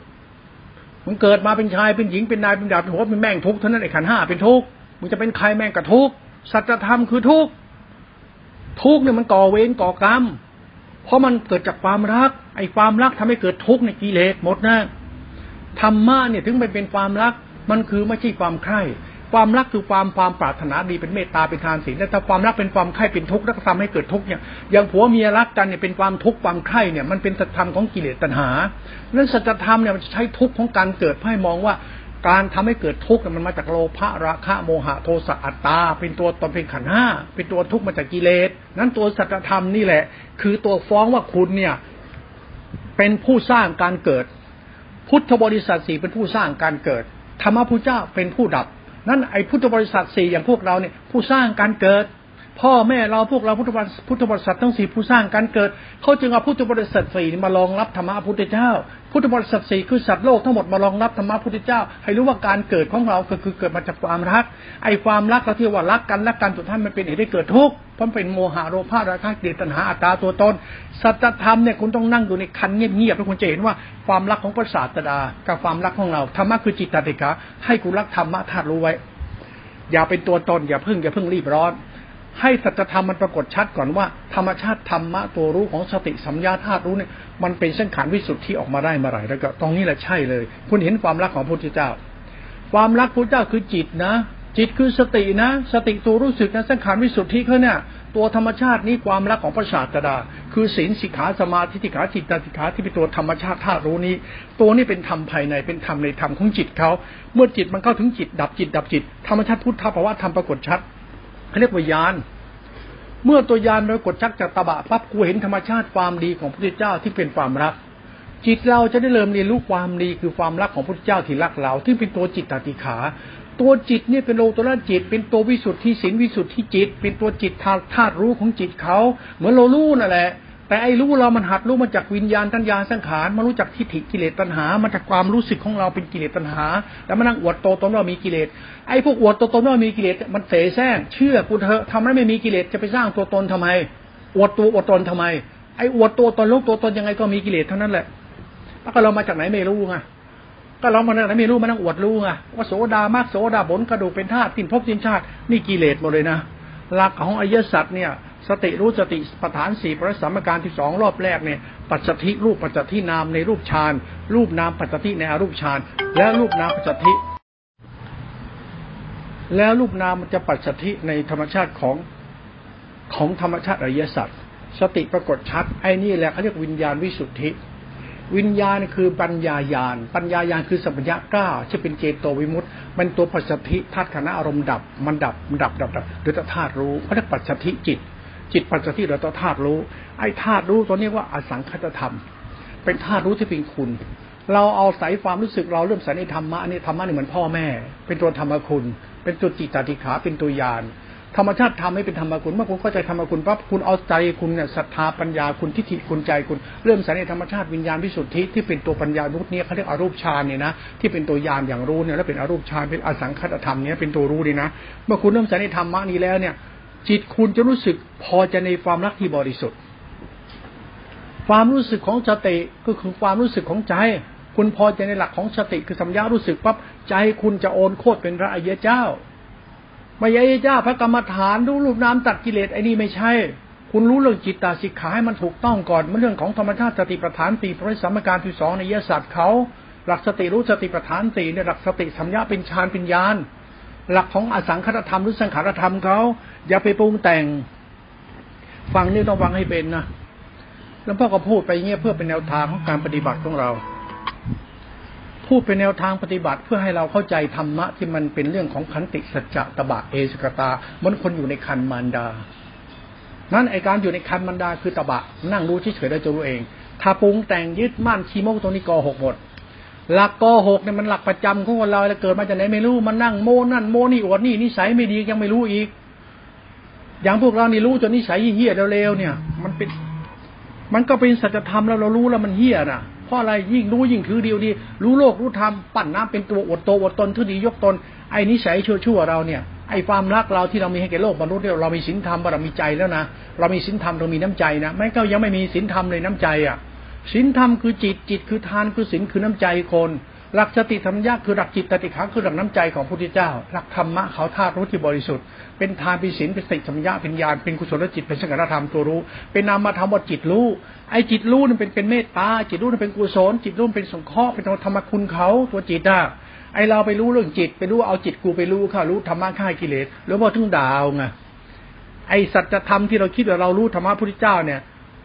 มันเกิดมาเป็นชายเป็นหญิงเป็นนายเป็นดาบเป็นหัวเป็นแม่งทุกเท่านั้นไอ้ขันห้าเป็นทุกมึงจะเป็นใครแม่งกับทุกสัจธรรมคือทุกทุกเนี่ยมันก่อเวรก่อกรรม เพราะมันเกิดจากความรัก ไอ้ความรักทำให้เกิดทุกข์ในกิเลสหมดนะธรรมะเนี่ยถึงไปเป็นความรัก มันคือไม่ใช่ความใคร่ ความรักคือความความปรารถนาดีเป็นเมตตาเป็นทานศีลแต่ถ้าความรักเป็นความใคร่เป็นทุกข์แล้วก็ทำให้เกิดทุกข์เนี่ยอย่างผัวเมียรักกันเนี่ยเป็นความทุกข์ความใคร่เนี่ยมันเป็นสัจธรรมของกิเลสตัณหานั้นสัจธรรมเนี่ยมันใช้ทุกข์ของการเกิดให้มองว่าการทำให้เกิดทุกข์มันมาจากโลภะราคะโมหะโทสะอัตตา เป็นตัวตนเป็นขันห้าเป็นตัวทุกข์มาจากกิเลสนั้นตัวสัจธรรมนี่แหละ คือตัวฟ้องว่าคุณเนี่ย เป็นผู้สร้างการเกิด พุทธบริษัทสี่เป็นผู้สร้างการเกิดธรรมพุทธเจ้าเป็นผู้ดับ นั้นไอ้พุทธบริษัทสี่อย่างพวกเราเนี่ยผู้สร้างการเกิด พ่อแม่เราพวกเราพุทธบริษัทพุทธบริษัททั้งสี่ผู้สร้างการเกิดเขาจึงเอาพุทธบริษัทสี่มารองรับธรรมะพุทธเจ้า พุทธบริษัทสี่คือสัตว์โลกทั้งหมดมารองรับธรรมะพุทธเจ้า ให้รู้ว่าการเกิดของเราก็คือเกิดมาจากความรัก ไอ้ความรักเราที่ว่ารักกันรักกันสุดท้ายมันเป็นเหตุให้เกิดทุกข์เพราะเป็นโมหะโลภะราคะเดตัณหาอัตตาตัวตนสัจธรรมเนี่ยคุณต้องนั่งอยู่ในคันเงียบๆแล้วคุณจะเห็นว่าความรักของพระศาสดากับความรักของเราธรรมะคือจิตติกาให้คุณรักธรรมะธาตุรู้ไว้ อย่าเป็นตัวตนอย่าเพิ่งอย่าเพิ่งรีบร้อน ให้สัจธรรมมันปรากฏชัดก่อนว่า ธรรมชาติธรรมะตัวรู้ของสติสัมยาธาตุรู้เนี่ยมันเป็นเส้นขานวิสุทธิออกมาได้เมื่อไหร่แล้วก็ตรงนี้แหละใช่เลย คุณเห็นความรักของพระพุทธเจ้า ความรักพระเจ้าคือจิตนะ จิตคือสตินะ สติตัวรู้สึกนะเส้นขานวิสุทธิเขาเนี่ยตัวธรรมชาตินี้ความรักของพระศาสดา คือศีลสิกขาสมาธิติกขาจิตตสิกขาที่เป็นตัวธรรมชาติธาตุรู้นี้ ตัวนี้เป็นธรรมภายในเป็นธรรมในธรรมของจิตเขาเมื่อจิตมันเข้าถึงจิตดับจิตดับจิต ธรรมชาติพุทธภาวะธรรมปรากฏชัด เขาเรียกว่ายาน เมื่อตัวยานปรากฏชักจากตบะปั๊บกูเห็นธรรมชาติความดีของพระพุทธเจ้าที่เป็นความรัก จิตเราจะได้เริ่มเรียนรู้ความดีคือความรักของพระพุทธเจ้าที่รักเรา ที่เป็นตัวจิตตติขา ตัวจิตเนี่ยเป็นโลตระจิต เป็นตัววิสุทธิศีลวิสุทธิจิต เป็นตัวจิตธาตุธาตุรู้ของจิตเขา เหมือนเรารู้นั่นแหละ แต่ไอ้รู้เรามันหัดรู้มาจากวิญญาณตัญญาสังขารมารู้จักทิฏฐิกิเลสตัณหา มาจากความรู้สึกของเราเป็นกิเลสตัณหา แล้วมานั่งอวดโตตนว่ามีกิเลสไอ้พวกอวดโตตนว่ามีกิเลสมันเสแสร้งเชื่อกูเถอะทำให้ไม่มีกิเลสจะไปสร้างตัวตนทำไม อวดตัวอวดตนทำไม ไอ้อวดตัวตนลูกตัวตนยังไงก็มีกิเลสเท่านั้นแหละแล้วก็เรามาจากไหนไม่รู้ไงก็เรามานั่งไม่รู้มานั่งอวดรู้ไงว่าโสดามากโสดาบนกระดูกเป็นธาตุสิ้นภพสิ้นชาตินี่กิเลสหมดเลยนะหลักของอริยสัจเนี่ย สติรู้สติปัฏฐานสี่พระสัมมาการที่สองรอบแรกเนี่ยปัจจทิรูปปัจจทินามในรูปฌานรูปนามปัจจทิในอรูปฌานแล้วรูปนามปัจจทิแล้วรูปนามมันจะปัจจทิในธรรมชาติของของธรรมชาติอริยสัจสติปรากฏชัดไอ้นี่แหละเขาเรียกวิญญาณวิสุทธิ วิญญาณคือปัญญายาณ ปัญญายาณคือสัมปญะก้าจะเป็นเจโตวิมุตต์มันตัวปัจจัติธาตุขณะอารมณ์ดับ มันดับมันดับดับดับหรือธาตุรู้เขาเรียกปัจจัติจิต จิตปัจจัติหรือธาตุรู้ ไอ้ธาตุรู้ตัวนี้ว่าอสังคตธรรม เป็นธาตุรู้ที่เป็นคุณ เราเอาสายความรู้สึกเราเริ่มใส่ในธรรมะนี่ธรรมะนี่เหมือนพ่อแม่ เป็นตัวธรรมคุณ เป็นตัวจิตตติขาเป็นตัวยานธรรมชาติทำให้เป็นธรรมคุณเมื่อคุณเข้าใจธรรมคุณปั๊บคุณเอาใจคุณเนี่ยศรัทธาปัญญาคุณทิฏฐิคุณใจคุณเริ่มใส่ในธรรมชาติวิญญาณวิสุทธิที่เป็นตัวปัญญารุตเนี่ยเขาเรียกอรูปฌานเนี่ยนะที่เป็นตัวยานอย่างรู้เนี่ยแล้วเป็นอรูปฌานเป็นอสังคตธรรมเนี่ยเป็นตัวรู้ดีนะเมื่อคุณเริ่มใส่ในธรรมะนี้แล้วเนี่ย จิตคุณจะรู้สึกพอจะในความรักที่บริสุทธิ์ ความรู้สึกของสติก็คือความรู้สึกของใจ คุณพอใจในหลักของสติคือสัมยารู้สึกปั๊บใจคุณจะโอนโคตรเป็นพระอริยเจ้าไม่ใช่เจ้าพระกรรมฐานรู้รูปน้ำตัดกิเลสไอ้นี่ไม่ใช่ คุณรู้เรื่องจิตตาสิกขาให้มันถูกต้องก่อนมันเรื่องของธรรมชาติสติปัฏฐานสี่พระสัมมาการที่สองในยศาสตร์เขาหลักสติรู้สติปัฏฐานสี่เนี่ยหลักสติสัมยาเป็นฌานเป็นญาณ หลักของอสังขตธรรมหรือสังขารธรรมเขาอย่าไปปรุงแต่ง ฟังนี่ต้องฟังให้เป็นนะแล้วพ่อก็พูดไปเงี้ยเพื่อเป็นแนวทางของการปฏิบัติของเรา พูดเป็นแนวทางปฏิบัติเพื่อให้เราเข้าใจธรรมะที่มันเป็นเรื่องของขันติสัจจะตบะเอสกตาเหมือนคนอยู่ในคันมารดา นั่นไอการอยู่ในคันมันดาคือตบะ นั่งรู้เฉยๆได้จะรู้เอง ถ้าปรุงแต่งยึดมั่นชีโมกตรงนี้กอหกหมด หลักกอหกเนี่ยมันหลักประจำของคนเราแล้วเกิดมาจากไหนไม่รู้มันนั่งโมนั่นโมนี่อวดนี่นิสัยไม่ดียังไม่รู้อีก อย่างพวกเรานี่รู้จนนิสัยเฮี้ยเร็วๆเนี่ย มันเป็นมันก็เป็นสัจธรรมแล้วเรารู้แล้วมันเฮี้ยน่ะเพราะอะไรยิ่งรู้ยิ่งถือเดียวดี รู้โลกรู้ธรรมปั่นน้ำเป็นตัวอดโตอดตนทือดียกตนไอ้นิสัยชั่วๆเราเนี่ยไอ้ความรักเราที่เรามีให้แก่โลกมนุษย์เนี่ยเรามีศีลธรรมเรามีใจแล้วนะเรามีศีลธรรมเรามีน้ำใจนะแม้ก็ยังไม่มีศีลธรรมเลยน้ำใจอะ ศีลธรรมคือจิตจิตคือทานคือศีลคือน้ำใจคนหลักสติธรรมยากคือหลักจิตตติขังคือหลักน้ำใจของพระพุทธเจ้า หลักธรรมะเขาธาตุรู้ที่บริสุทธิ์เป็นทานเป็นศีลเป็นสติธรรมยาเป็นญาณเป็นกุศลจิตเป็นสังกัดธรรมตัวรู้ เป็นนามธรรมว่าจิตรู้ไอ้จิตรู้นั่เป็นเป็นเมตตาจิตรู้นั่เป็นกุศลจิตรู้เป็นสงเคราะห์เป็นธรรมคุณเขาตัวจิตอะไอเราไปรู้เรื่องจิตไปรู้เอาจิตกูไปรู้ค่ะรู้ธรรมะฆ่ากิเลสแล้วพอถึงดาวไงไอสัจธรรมที่เราคิดว่าเรารู้ธรรมะพุทธเจ้าเนี่ย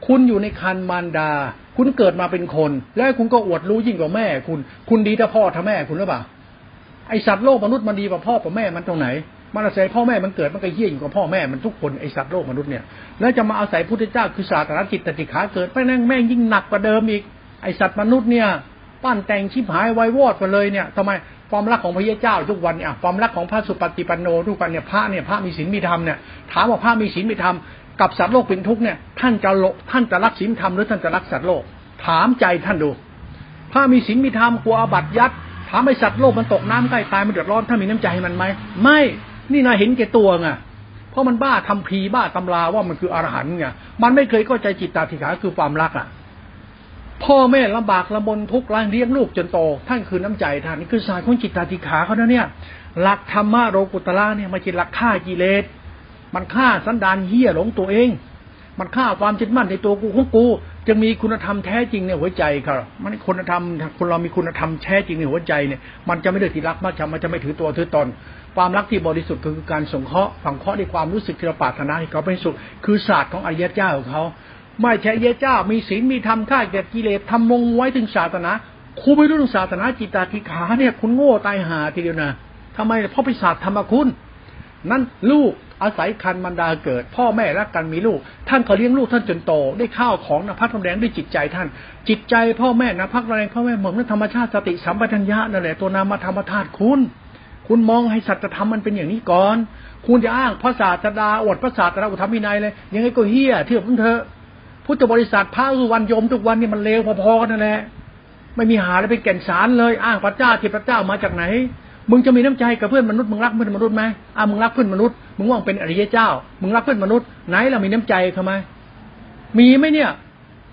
คุณอยู่ในคันมารดา คุณเกิดมาเป็นคน แล้วคุณก็อวดรู้ยิ่งกว่าแม่ คุณ คุณดีแต่พ่อถ้าแม่คุณหรือเปล่า ไอสัตว์โลกมนุษย์มันดีกว่าพ่อกว่าแม่มันตรงไหน มันอาศัยพ่อแม่มันเกิดมันก็เยี่ยงกว่าพ่อแม่มันทุกคนไอสัตว์โลกมนุษย์เนี่ย แล้วจะมาอาศัยพุทธเจ้าคือศาสนาจิตติขาเกิดไปนั่งแม่งยิ่งหนักกว่าเดิมอีก ไอสัตว์มนุษย์เนี่ยปั้นแต่งชิบหายไววอดไปเลยเนี่ยทำไมความรักของพระเจ้าทุกวันเนี่ยความรักของพระสุปฏิปันโนทุกวันเนี่ยพระเนี่ยพระมีศีลมีธรรมเนี่ยถามว่าพระมีศีลมีธรรม กับสัตว์โลกเป็นทุกข์เนี่ย ท่านจะโลท่านจะรักศีลธรรมหรือท่านจะรักสัตว์โลก ถามใจท่านดูพระมีศีลมีธรรมกลัวอาบัติยัดถามไอสัตว์โลกมันตกน้ำใกล้ตายมันเดือดร้อนท่านมีน้ำใจให้มันไหมไม่นี่นายเห็นแก่ตัวไงเพราะมันบ้าทำพีบ้าตำราว่ามันคืออรหันต์ไงมันไม่เคยเข้าใจจิตตาธิขาคือความรักอะ พ่อแม่ลำบากลำบนทุกข์ล้างเลี้ยงลูกจนโต ท่านคือน้ำใจท่านนี่คือสายของจิตตาธิขาเขานะเนี่ย หลักธรรมะโรกุตละเนี่ยมันเป็นหลักฆ่ากิเลส มันฆ่าสันดานเฮี้ยหลงตัวเอง มันฆ่าความจิตมั่นในตัวกูของกู จะมีคุณธรรมแท้จริงในหัวใจครับมันคุณธรรมคนเรามีคุณธรรมแท้จริงในหัวใจเนี่ย มันจะไม่ได้ที่รักมากจะมันจะไม่ถือตัวถือตน ความรักที่บริสุทธิ์คือการสงเคราะห์ฝังเคราะห์ในความรู้สึกที่เราปรารถนาให้เขาเป็นสุข คือศาสตร์ของอริยเจ้าของเขาไม่ใช่เยเจ้า มีศีลมีธรรมฆ่าแก่กิเลสทำมงไว้ถึงศาสนาครูไม่รู้เรื่องศาสนาจิตตาธิขาเนี่ยคุณโง่ตายหาทีเดียวนะทำไมเพราะไปศาสตร์ธรรมคุณ นั่นลูก อาศัยคันมันดาเกิด พ่อแม่รักกันมีลูก ท่านก็เลี้ยงลูกท่านจนโต ได้ข้าวของนะพัดทองแดงด้วยจิตใจท่าน จิตใจพ่อแม่นะพักแรงพ่อแม่เหมือนธรรมชาติสติสัมปชัญญะนั่นแหละตัวนามธรรมธาตุคุณ คุณมองให้สัจธรรมมันเป็นอย่างนี้ก่อน คุณจะอ้างพระศาสดาอวดพระศาสดาอุธรรมินัยเลย ยังไงก็เฮี้ยเทียบกับเธอะพุทธบริษัทพระสุวรรณยมทุกวันนี่มันเลวพอๆกันนั่นแหละไม่มีหาอะไรเป็นแก่นสารเลย อ้างพระเจ้าที่พระเจ้ามาจากไหน มึงจะมีน้ำใจกับเพื่อนมนุษย์มึงรักเพื่อนมนุษย์ไหมอ่ามึงรักเพื่อนมนุษย์มึงว่างเป็นอริยเจ้า มึงรักเพื่อนมนุษย์ไหนเรามีน้ำใจทำไมมีไหมเนี่ย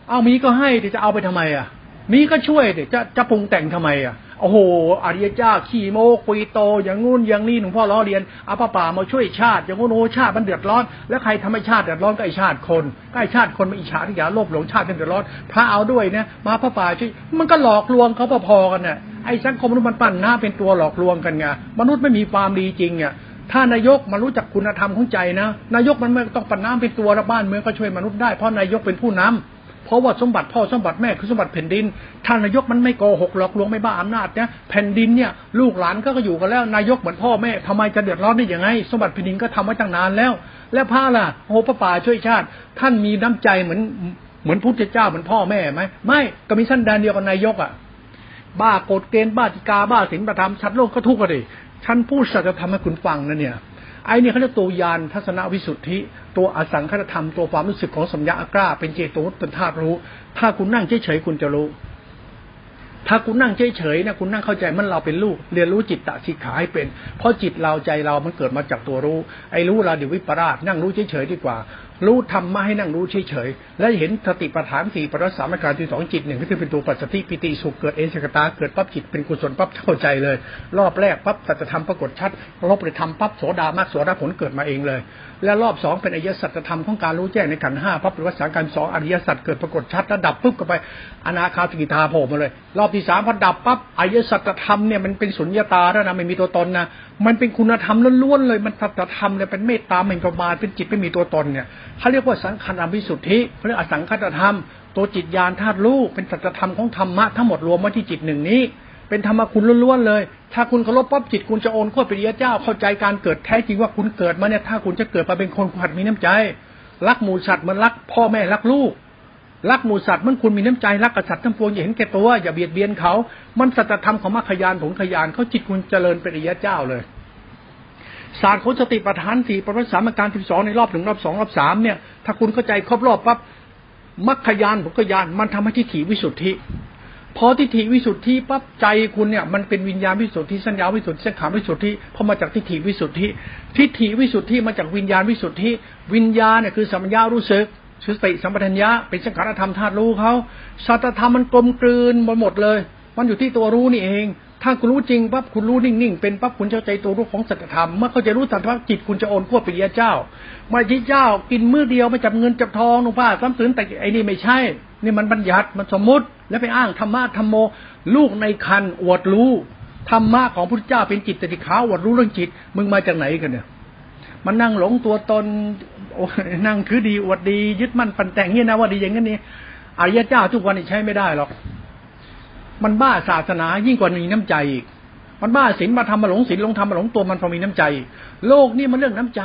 เอามีก็ให้แต่จะเอาไปทำไมอะ มีก็ช่วยเดี๋ยวจะจะปรุงแต่งทำไมอะ โอ้โหอริยเจ้าขี่โมกุยโต อย่างงู้นอย่างนี้หลวงพ่อล้อเรียนอาป้าป่ามาช่วยชาติ อย่างงู้นโอ้ชาติมันเดือดร้อน แล้วใครทำให้ชาติเดือดร้อนก็ไอชาติคนก็ไอชาติคนมาอิจฉาที่อยาโลภหลงชาติเดือดร้อนพระเอาด้วยนะมาพระป่าช่วยมันก็หลอกลวงเขาพอๆกันน่ะไอสังคมมนุษย์มันปั่นหน้าเป็นตัวหลอกลวงกันไงมนุษย์ไม่มีความดีจริงอะถ้านายกมารู้จักคุณธรรมของใจนะนายกมันไม่ต้องปั่นน้ำเป็นตัวแล้วบ้านเมืองก็ช่วยมนุษย์ได้เพราะนายกเป็นผู้นำ เพราะว่าสมบัติพ่อสมบัติแม่คือสมบัติแผ่นดินท่านนายกมันไม่โกหกหลอกลวงไม่บ้าอำนาจเนี่ยแผ่นดินเนี่ยลูกหลานก็อยู่กันแล้วนายกเหมือนพ่อแม่ทำไมจะเดือดร้อนได้ยังไง สมบัติแผ่นดินก็ทำไว้ตั้งนานแล้ว แล้วพระล่ะโอพระป่าช่วยชาติ ท่านมีน้ำใจเหมือนเหมือนพุทธเจ้าเหมือนพ่อแม่ไหมไม่ก็มีสั้นแดนเดียวกับนายกอะบ้ากฎเกณฑ์บ้าติกาบ้าศีลประธรรมชัดโลกก็ทุกข์กันดิฉันพูดสัจธรรมให้คุณฟังนะเนี่ยไอ้นี่เขาเรียกตัวยานทัศนวิสุทธิ ตัวอสังคตธรรมตัวความรู้สึกของสัญญาอกล้า เป็นเจโตเป็นธาตุรู้ ถ้าคุณนั่งเฉยๆคุณจะรู้ ถ้าคุณนั่งเฉยๆนะคุณนั่งเข้าใจมันเราเป็นลูก เรียนรู้จิตตะสิขาให้เป็น เพราะจิตเราใจเรามันเกิดมาจากตัวรู้ ไอ้รู้เราเดี๋ยววิปราสนั่งรู้เฉยๆดีกว่า รู้ทำมาให้นั่งรู้เฉยๆ และเห็นสติปัฏฐานสี่ปรัสสามการที่สองจิตหนึ่งก็คือเป็นตัวปัจสติปิติสุขเกิดเอชกตาเกิดปั๊บจิตเป็นกุศลปั๊บเข้าใจเลย รอบแรกปั๊บสัจธรรมปรากฏชัดรอบเลยทำปั๊บโสดามากโสดาผลเกิดมาเองเลย และรอบสองเป็นอริยสัจธรรมของการรู้แจ้งในขันห้าปั๊บหรือว่าสาการสองอริยสัจเกิดปรากฏชัดแล้วดับปุ๊บก็ไปอนาคาสกิทาโผล่มาเลย รอบที่สามพอดับปั๊บอริยสัจธรรมเนี่ยมันเป็นสุญญตาแล้วนะไม่มีตัวตนนะ มันเป็นคุณธรรมล้วนๆเลย มันสัจธรรมเนี่ยเป็นเมตตาเป็นกบาลเป็นจิตไม่มีตัวตนเนี่ยเขาเรียกว่าสังขารอภิสุทธิเขาเรียกอสังคตธรรม ตัวจิตญาณธาตุรู้เป็นสัจธรรมของธรรมะทั้งหมดรวมไว้ที่จิตหนึ่งนี้ เป็นธรรมคุณล้วนๆเลย ถ้าคุณเคารพปั๊บจิตคุณจะโอนข้อปริยเจ้าเข้าใจการเกิดแท้จริงว่าคุณเกิดมาเนี่ยถ้าคุณจะเกิดมาเป็นคนคุณหัดมีน้ำใจ รักหมูสัตว์มันรักพ่อแม่รักลูก รักหมูสัตว์มันคุณมีน้ำใจรักกษัตริย์ทั้งปวงอย่าเห็นแก่ตัวอย่าเบียดเบียนเขา มันสัจธรรมของมรรคยานผลขยานเขาจิตคุณเจริญเป็นอริยเจ้าเลยศาสตร์ของสติปัฏฐานสี่ประวัติสามการที่สองในรอบหนึ่งรอบสองรอบสามเนี่ย ถ้าคุณเข้าใจครบรอบปั๊บมรรคยานผลขยานมันทำให้ทิฏฐิวิสุทธิพอทิฏฐิวิสุทธิปั๊บใจคุณเนี่ยมันเป็นวิญญาณวิสุทธิสัญญาวิสุทธิสังขารวิสุทธิพอมาจากทิฏฐิวิสุทธิ ทิฏฐิวิสุทธิมาจากวิญญาณวิสุทธิ วิญญาณเนี่ยคือสัมยารู้สึก สติสัมปทัญญะเป็นสังขารธรรมธาตุรู้เขาสัตธรรมมันกลมกลืนหมดหมดเลย มันอยู่ที่ตัวรู้นี่เอง ถ้าคุณรู้จริงปั๊บคุณรู้นิ่งๆเป็นปั๊บคุณเข้าใจตัวรู้ของสัจธรรมเมื่อเข้าใจรู้สัจธรรมจิตคุณจะโอนขั้วปิยเจ้ามาจิเจ้า กินมื้อเดียวไม่จับเงินจับทองหลวงพ่อซ้ำสืนแต่ไอ้นี่ไม่ใช่ นี่มันบัญญัติมันสมมติ แล้วไปอ้างธรรมะธรรมโม ลูกในคันอวดรู้ธรรมะของพระเจ้าเป็นจิตติขาอวดรู้เรื่องจิตมึงมาจากไหนกันเนี่ย มันนั่งหลงตัวตนนั่งคือดีอวดดียึดมั่นปันแต่งเงี้ยนะว่าดีอย่างนี้นี่อริยเจ้าทุกวันนี้ใช้ไม่ได้หรอก มันบ้าศาสนายิ่งกว่ามีน้ำใจอีกมันบ้าศีลมาทำมาหลงศีลลงทำมาหลงตัวมันพอมีน้ำใจ โลกนี่มันเรื่องน้ำใจ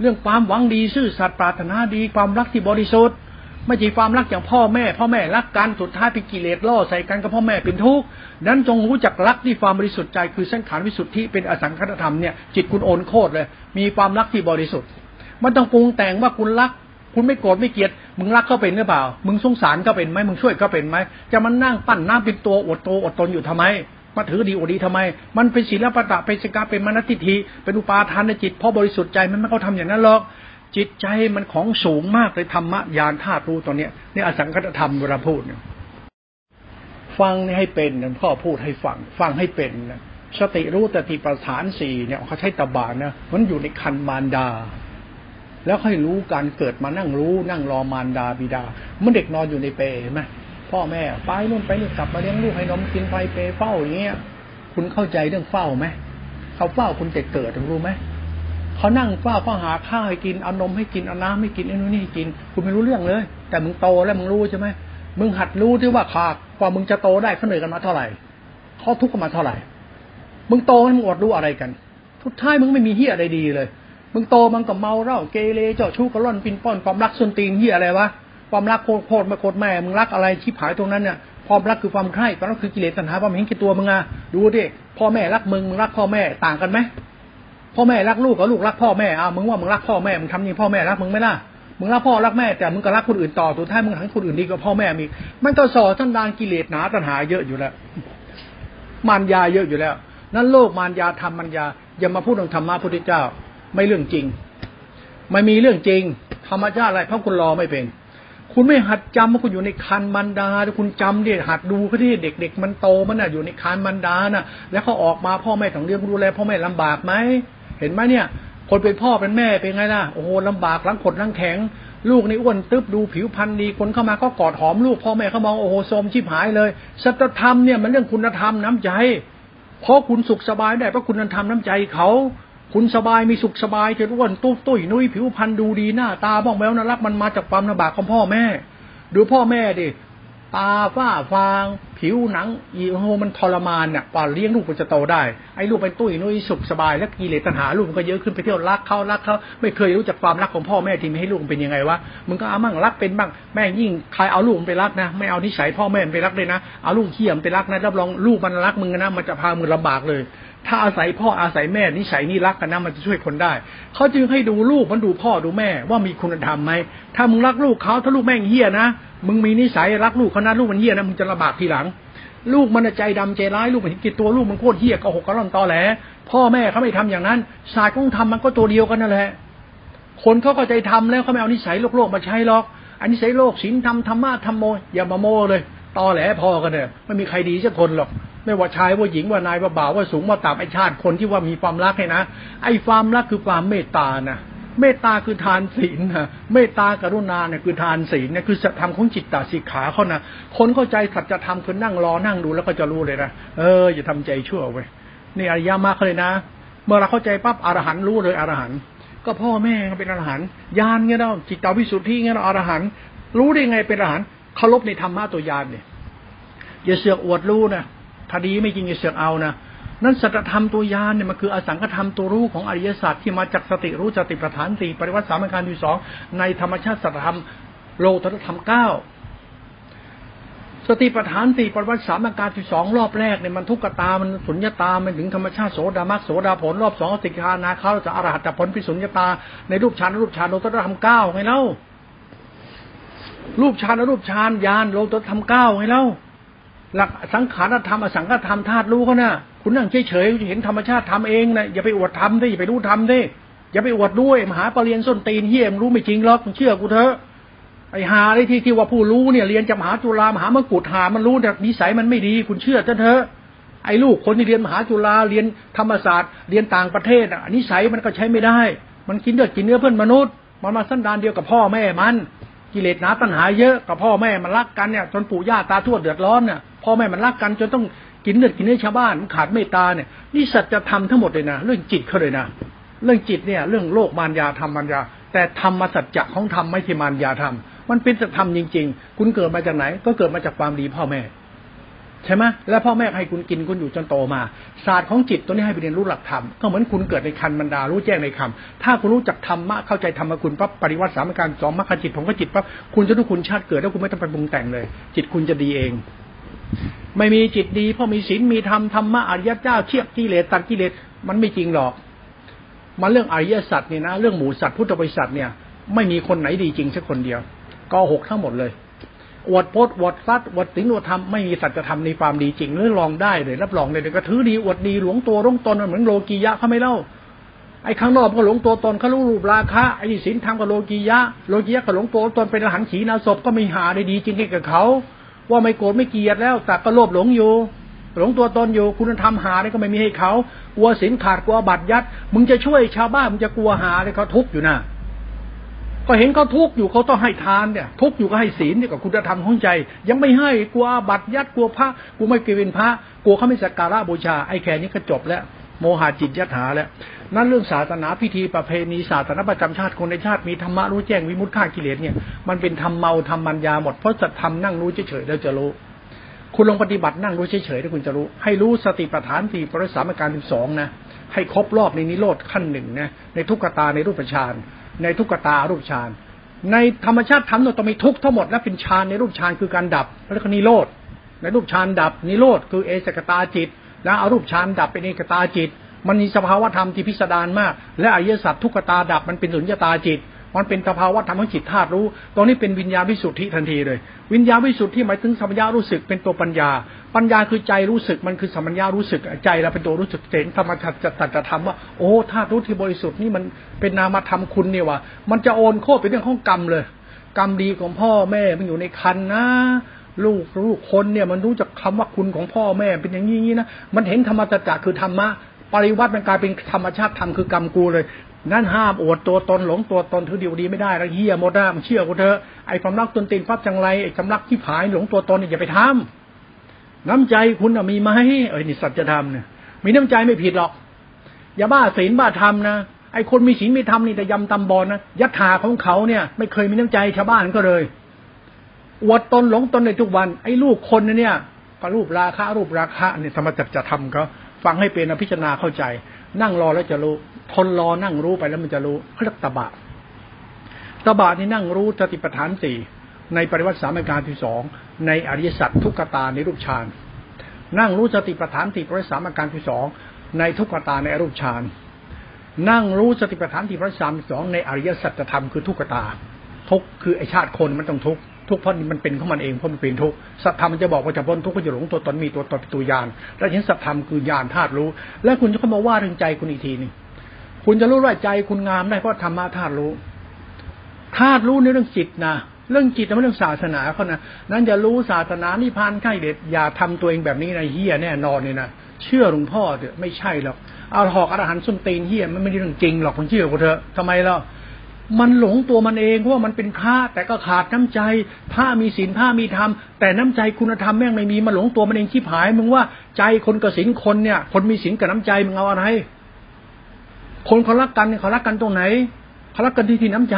เรื่องความหวังดีซื่อสัตย์ปรารถนาดีความรักที่บริสุทธิ์ ไม่ใช่ความรักอย่างพ่อแม่ พ่อแม่รักกันสุดท้ายเป็นกิเลสล่อใส่กันกับพ่อแม่เป็นทุกข์นั้นจงรู้จักรักที่ความบริสุทธิ์ใจคือเสังขารวิสุทธิเป็นอสังคตธรรมเนี่ยจิตคุณโอนโคตรเลย มีความรักที่บริสุทธิ์มันต้องปรุงแต่งว่าคุณรัก คุณไม่โกรธไม่เกลียด มึงรักเขาเป็นหรือเปล่า มึงสงสารเขาเป็นไหมมึงช่วยเขาเป็นไหมจะมันนั่งปั้นน้ำเป็นตัวอดโตอดตนอยู่ทำไมมาถือดีอดดีทำไม มันเป็นศีลปะตะเป็นสกาเป็นมนติทีเป็นอุปาทานในจิตเพราะบริสุทธิ์ใจมันไม่เขาทำอย่างนั้นหรอก จิตใจมันของสูงมากเลยธรรมะยานธาตุรู้ตอนเนี้ยนี่อสังคตธรรมเวลาพูดเนี่ยฟังให้เป็นพ่อพูดให้ฟัง ฟังให้เป็นนะสติรู้แต่ติประฐานสี่เนี่ยเขาใช้ตบานนะมันอยู่ในคันมารดา แล้วให้รู้การเกิดมานั่งรู้ นั่งรอมารดาบิดาเมื่อเด็กนอนอยู่ในเปรไหมพ่อแม่ไปนู่นไปนี่กลับมาเลี้ยงลูกให้นมกินไปเปเฝ้าอย่างเงี้ย คุณเข้าใจเรื่องเฝ้าไหมเขาเฝ้าคุณจะเกิดรู้ไหม เขานั่งเฝ้าเขาหาข้าวให้กินเอานมให้กินเอาน้ำให้กินไอ้นู่นนี่ให้กินคุณไม่รู้เรื่องเลย แต่มึงโตแล้วมึงรู้ใช่ไหมมึงหัดรู้ที่ว่าขากกว่ามึงจะโตได้เขาเหนื่อยกันมาเท่าไหร่เขาทุกข์กันมาเท่าไหร่ มึงโตให้มึงอดรู้อะไรกันทุกท้ายมึงไม่มีเฮียอะไรดีเลย มึงโตมันก็เมาเหล้าเกเรเจ้าชู้กระล่อนปินป้อนความรักส่วนตีนเฮียอะไรวะความรักโคตรโคตรมาโคตรแม่มึงรักอะไรชิบหายตรงนั้นเนี่ยความรักคือความใคร่ความรักคือกิเลสตัณหาความเห็นแก่ตัวมึงอะดูดิพ่อแม่รักมึงมึงรักพ่อแม่ต่างกันไหม พ่อแม่รักลูกกับลูกรักพ่อแม่อ้าวมึงว่ามึงรักพ่อแม่มึงทำนี่พ่อแม่รักมึงไม่ล่ะมึงรักพ่อรักแม่แต่มึงก็รักคนอื่นต่อสุดท้ายมึงทั้งคนอื่นดีกว่าพ่อแม่มีมันก็สอท่านดานกิเลสหนาตัณหาเยอะอยู่แล้วมารยาเยอะอยู่แล้ว นั่นโลกมารยาทำมารยาอย่ามาพูดถึงธรรมะพุทธเจ้า ไม่เรื่องจริง ไม่มีเรื่องจริง ธรรมชาติอะไรเพราะคุณรอไม่เป็น คุณไม่หัดจำว่าคุณอยู่ในคันมันดาคุณจำดิหัดดูเขาที่เด็ก ๆ มันโตมันน่ะอยู่ในคันมันดาน่ะ แล้วเขาออกมาพ่อแม่ต้องเลี้ยงดูแลพ่อแม่ลำบากไหม เห็นไหมเนี่ย คนเป็นพ่อเป็นแม่เป็นไงล่ะโอ้โหลำบากลังขดลังแข็ง ลูกนี่อ้วนตึ๊บดูผิวพรรณดีคนเข้ามาก็กอดหอมลูกพ่อแม่เขามองโอ้โหโสมชิบหายเลยสัจธรรมเนี่ยมันเรื่องคุณธรรมน้ำใจเพราะคุณสุขสบายได้เพราะคุณธรรมน้ำใจเขาคุณสบายมีสุขสบายจะอ้วนตุ้ตุ้ยนุ้ยผิวพรรณดูดีหน้าตาบ้องแววน่ารักมันมาจากความลำบากของพ่อแม่ ดูพ่อแม่ดิ ตาฝ้าฟาง ผิวหนังอีโหมันทรมานเนี่ยป่าเลี้ยงลูกมันจะโตได้ไอ้ลูกเป็นตุ้ยนุ้ยสุขสบายแล้วกิเลสตัณหาลูกมันก็เยอะขึ้นไปเที่ยวรักเขารักเขาไม่เคยรู้จักความรักของพ่อแม่ที่ไม่ให้ลูกเป็นยังไงวะมึงก็เอามั่งรักเป็นบ้างแม่ยิ่งใครเอาลูกมันไปรักนะไม่เอานิสัยพ่อแม่ไปรักเลยนะเอาลูกเขี้ยมไปรักนะรับรองลูกมันรักมึงนะมันจะพามึงลำบากเลย ถ้าอาศัยพ่ออาศัยแม่นิสัยนี่รักกันนะมันจะช่วยคนได้ เขาจึงให้ดูลูกมันดูพ่อดูแม่ว่ามีคุณธรรมไหมถ้ามึงรักลูกเขาถ้าลูกแม่งเฮี้ยนะมึงมีนิสัยรักลูกเขานะลูกมันเฮี้ยนะมึงจะลำบากทีหลัง ลูกมันใจดำใจร้ายลูกมันกินตัวลูกมันโคตรเฮี้ยก็หกกระล่อนตอแหลพ่อแม่เขาไม่ทำอย่างนั้นศาสตร์ของธรรมมันก็ตัวเดียวกันนั่นแหละคนเขาก็ใจทำแล้วเขาไม่เอานิสัยโลกโลกมาใช้หรอกอันนิสัยโลกศีลธรรมธรรมะธรรมโมอย่ามาโมเลยตอแหลพอกันเนี่ยไม่มีใครดีสักคนหรอก ไม่ว่าชายว่าหญิงว่านายว่าบ่าวว่าสูงว่าต่ำไอชาติคนที่ว่ามีความรักให้นะไอความรักคือความเมตตานะเมตตาคือทานศีลนะเมตตากรุณาเนี่ยคือทานศีลเนี่ยคือสัจธรรมของจิตตาสิกขาเขานะคนเข้าใจสัจธรรมคือนั่งรอนั่งดูแล้วก็จะรู้เลยนะเอออย่าทำใจชั่วไว้นี่อริยมากเลยนะ เมื่อเราเข้าใจปั๊บอรหันรู้เลยอรหันก็พ่อแม่เป็นอรหันญาณเงี้ยเราจิตตวิสุทธิเงี้ยเราอรหันรู้ได้ไงเป็นอรหันเคารพในธรรมะตัวยานเนี่ยอย่าเสือกอวดรู้นะ ถ้าดีไม่จริงอย่าเสือกเอานะนั้นสัจธรรมตัวยานเนี่ยมันคืออสังขธรรมตัวรู้ของอริยสัจที่มาจากสติรู้สติปัฏฐานสี่ปริวัติสามการที่สองในธรรมชาติสัจธรรมโลตธรรมเก้าสติปัฏฐานสี่ปริวัติสามอาการที่สองรอบแรกเนี่ยมันทุกขตา มันสุญญตา มันถึงธรรมชาติโสดามักโสดาผลรอบสองสิกขานาเขาจะอรหัตผลพิสุญญตา ในรูปฌานรูปฌานโลตธรรมเก้าไงเล่ารูปฌานรูปฌานยานโลตธรรมเก้าไงเล่า หลักสังขารธรรมอสังขธรรมธาตุรู้เขาน่ะคุณนั่งเฉยๆเห็นธรรมชาติทำเองนะอย่าไปอวดทำดิอย่าไปรู้ทำดิอย่าไปอวดด้วยมหาปรริญญาส้นตีนเฮียมรู้ไม่จริงหรอกเชื่อกูเถอะไอ้หาไอ้ที่ที่ว่าผู้รู้เนี่ยเรียนจมหาจุฬามหามกุฏหามันรู้แต่นิสัยมันไม่ดี คุณเชื่อเถอะไอ้ลูกคนที่เรียนมหาจุฬาเรียนธรรมศาสตร์เรียนต่างประเทศอะนิสัยมันก็ใช้ไม่ได้ มันกินเลือดกินเนื้อเพื่อนมนุษย์ มันมาสั้นดานเดียวกับพ่อแม่มัน กิเลสหนาตัณหาเยอะกับพ่อแม่มันรักกันเนี่ยจนปู่ย่าตาทวดเดือดร้อนเนี่ย พ่อแม่มันรักกันจนต้องกินเลือดกินเนื้อชาวบ้านมันขาดเมตตาเนี่ยนี่สัจธรรมทั้งหมดเลยนะเรื่องจิตเขาเลยนะเรื่องจิตเนี่ย เรื่องโลกมารยาธรรมมารยา แต่ธรรมสัจจะของธรรมไม่ใช่มารยาธรรม มันเป็นสัจธรรมจริง ๆ คุณเกิดมาจากไหน ก็เกิดมาจากความดีพ่อแม่ใช่ไหมแล้วพ่อแม่ให้คุณกินคุณอยู่จนโตมา ศาสตร์ของจิตตัวนี้ให้ไปเรียนรู้หลักธรรม ก็เหมือนคุณเกิดในคันบรรดารู้แจ้งในคำถ้าคุณรู้จักธรรมะเข้าใจธรรมคุณปั๊บปริวัติสามการสองมรรคจิตผมก็จิตปั๊บคุณจะทุกคุณชาติเกิดแล้วคุณไม่ต้องไปปรุงแต่งเลย จิตคุณจะดีเอง ไม่มีจิตดีเพราะมีศีลมีธรรมธรรมะอริยเจ้าเทียบกิเลสตัดกิเลสมันไม่จริงหรอกมาเรื่องอริยสัจเนี่ยนะเรื่องหมูสัตว์พุทธบริษัทเนี่ย ไม่มีคนไหนดีจริงสักคนเดียวก็หกทั้งหมดเลยอวดโพดอวดซัดอวดสิงอวดธรรมไม่มีสัจธรรมในความดีจริงหรือลองได้เลยรับรองเลยก็ถือดีอวดดีหลวงตัวร่งตนเหมือนโลกียะเขาไม่เล่าไอ้ข้างนอกก็หลงตัวตนเขารู้รูปราคะไอ้ศีลธรรมกับโลกียะโลกียะกับหลงตัวตนเป็นอรหันขีนาศพก็ไม่หาได้ดีจริงกับเขา ว่าไม่โกรธไม่เกลียดแล้วแต่ก็โลภหลงอยู่ หลงตัวตนอยู่ คุณธรรมหาเนี่ยก็ไม่มีให้เขากลัวสินขาดกลัวบัตรยัด มึงจะช่วยชาวบ้านมึงจะกลัวหาเลยเขาทุกข์อยู่นะก็เห็นเขาทุกข์อยู่เขาต้องให้ทานเนี่ย ทุกข์อยู่ก็ให้ศีลเนี่ยกับคุณธรรมของใจ ยังไม่ให้กลัวบัตรยัดกลัวพระกูไม่เกเป็นพระกลัวเขาไม่สักการะบูชาไอ้แค่นี้ก็จบแล้ว โมหะจิตยัตหาแล้วนั่นเรื่องศาสนาพิธีประเพณีศาสนาประจำชาติคนในชาติมีธรรมะรู้แจ้งวิมุตติฆ่ากิเลสเนี่ยมันเป็นธรรมเมาธรรมัญญาหมดเพราะจะทำนั่งรู้เฉยๆแล้วจะรู้ คุณลงปฏิบัตินั่งรู้เฉยๆแล้วคุณจะรู้ ให้รู้สติปัฏฐานสี่ปริสามการสิบสองนะให้ครบรอบในนิโรธขั้นหนึ่งนะในทุกขตาในรูปฌานในทุกขตารูปฌานในธรรมชาติธรรมเราต้องมีทุกทั้งหมดและเป็นฌานในรูปฌานคือการดับ แล้วก็นิโรธในรูปฌานดับนิโรธคือเอสกตาจิต แล้วอารูปฌานดับเป็นเอกตาจิต มันมีสภาวะธรรมที่พิสดารมาก และอริยสัจทุกตาดับมันเป็นสุญญตาจิต มันเป็นสภาวะธรรมของจิตธาตุรู้ ตรงนี้เป็นวิญญาณวิสุทธิทันทีเลย วิญญาณวิสุทธิหมายถึงสัมปญารู้สึกเป็นตัวปัญญา ปัญญาคือใจรู้สึกมันคือสัมปญารู้สึกใจเราเป็นตัวรู้สึกเห็นธรรมชาติจัตธรรมว่าโอ้ธาตุรู้ที่บริสุทธิ์นี่มันเป็นนามธรรมคุณเนี่ยว่ะมันจะโอนโคตรเป็นเรื่องของกรรมเลย กรรมดีของพ่อแม่มันอยู่ในคันนะ ลูกลูกคนเนี่ยมันรู้จักคำว่าคุณของพ่อแม่เป็นอย่างนี้นะมันเห็นธรรมจักรคือธรรมะปริวัติมันกลายเป็นธรรมชาติธรรมคือกรรมกูเลยนั่นห้ามอวดตัวตนหลงตัวตนถือดีดีไม่ได้แล้วเฮียโมดามันเชื่อกูเถอะไอ้ความรักตนตีนฟับจังไรไอ้ความรักที่ผายหลงตัวตนเนี่ยอย่าไปทำน้ำใจคุณมีไหมเอ้ยนี่สัจธรรมเนี่ยมีน้ำใจไม่ผิดหรอก อย่าบ้าศีลบ้าธรรมนะไอ้คนมีศีลมีธรรมนี่แต่ยำตำบอลนะยัตถาของเขาเนี่ย ไม่เคยมีน้ำใจชาวบ้านก็เลย อวดตนหลงตนในทุกวัน ไอ้ลูกคนเนี่ยก็รูปราคะรูปราคะเนี่ยธรรมจักจะทำเขาฟังให้เป็นพิจารณาเข้าใจ นั่งรอแล้วจะรู้ ทนรอนั่งรู้ไปแล้วมันจะรู้เขาเรียกตบะตบะนี่นั่งรู้สติปัฏฐานสี่ในปริวัติสามการที่สองในอริยสัจทุกขตาในรูปฌานนั่งรู้สติปัฏฐานสี่ปริวัติสามการที่สองในทุกขตาในรูปฌานนั่งรู้สติปัฏฐานที่พระสามสองในอริยสัจธรรมคือทุกขตา ทุกคือไอชาติคนมันต้องทุก ทุกเพราะมันเป็นของมันเองเพราะมันเป็นทุกสัตธรรมมันจะบอกว่าจะพ้นทุกข์ก็จะหลงตัวตนมีตัวตนตัวยานแล้วเห็นสัตธรรมคือญาณธาตุรู้ แล้วคุณจะเข้ามาว่าเรื่องใจคุณอีกทีนึงคุณจะรู้ว่าใจคุณงามได้เพราะธรรมะธาตุรู้ธาตุรู้ในเรื่องจิตนะเรื่องจิตไม่เรื่องศาสนาเขานะนั้นจะรู้ศาสนานิพพานใกล้เด็ดอย่าทำตัวเองแบบนี้นะเฮียแน่นอนเลยนะเชื่อหลวงพ่อเถอะไม่ใช่หรอกเอาหอกอรหันต์ส้นตีนเฮียมันไม่ได้เรื่องจริงหรอกคุณเชื่อกูเถอะทำไมล่ะ มันหลงตัวมันเองเพราะว่ามันเป็นพระแต่ก็ขาดน้ำใจผ้ามีศีลผ้ามีธรรม แต่น้ำใจคุณธรรมแม่งไม่มีมันหลงตัวมันเองชิบหาย มึงว่าใจคนกับศีลคนเนี่ย คนมีศีลกับน้ำใจมึงเอาอะไร คนเขารักกันเขารักกันตรงไหนเขารักกันที่ที่น้ำใจ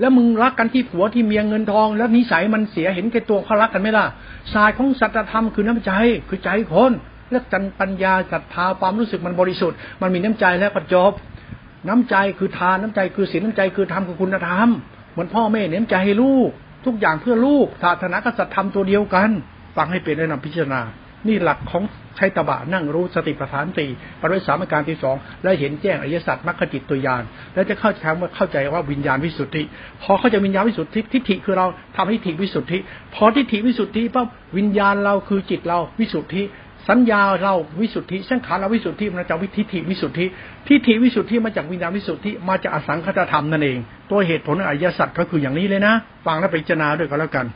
แล้วมึงรักกันที่ผัวที่เมียเงินทอง แล้วนิสัยมันเสียเห็นแก่ตัวเขารักกันไม่ล่ะสายของสัจธรรมคือน้ำใจคือใจคนเลือกจันปัญญาศรัทธาความรู้สึกมันบริสุทธิ์มันมีน้ำใจแล้วก็จบ น้ำใจคือทานน้ำใจคือศีลน้ำใจคือธรรมคือคุณธรรมเหมือนพ่อแม่เน้ำใจให้ลูก ทุกอย่างเพื่อลูกศาสนากับสัตธรรมตัวเดียวกันฟังให้เป็นแนะนำพิจารณา นี่หลักของใช้ตบะนั่งรู้สติปัฏฐานสี่ปริสามการที่สองและเห็นแจ้งอริยสัจมรรคจิตตัวยาน แล้วจะเข้าใจว่าเข้าใจว่าวิญญาณวิสุทธิ พอเข้าใจวิญญาณวิสุทธิทิฏฐิคือเราทำให้ทิฏฐิวิสุทธิ พอทิฏฐิวิสุทธิปั๊บวิญญาณเราคือจิตเราวิสุทธิ สัญญาเราวิสุทธิสังขารเราวิสุทธิมันจากวิทิฏฐิวิสุทธิทิฏฐิวิสุทธิมาจากวิญญาณวิสุทธิมาจากอสังคตธรรมนั่นเอง ตัวเหตุผลอริยสัจก็คืออย่างนี้เลยนะ ฟังแล้วไปเจารณาด้วยก็แล้วกัน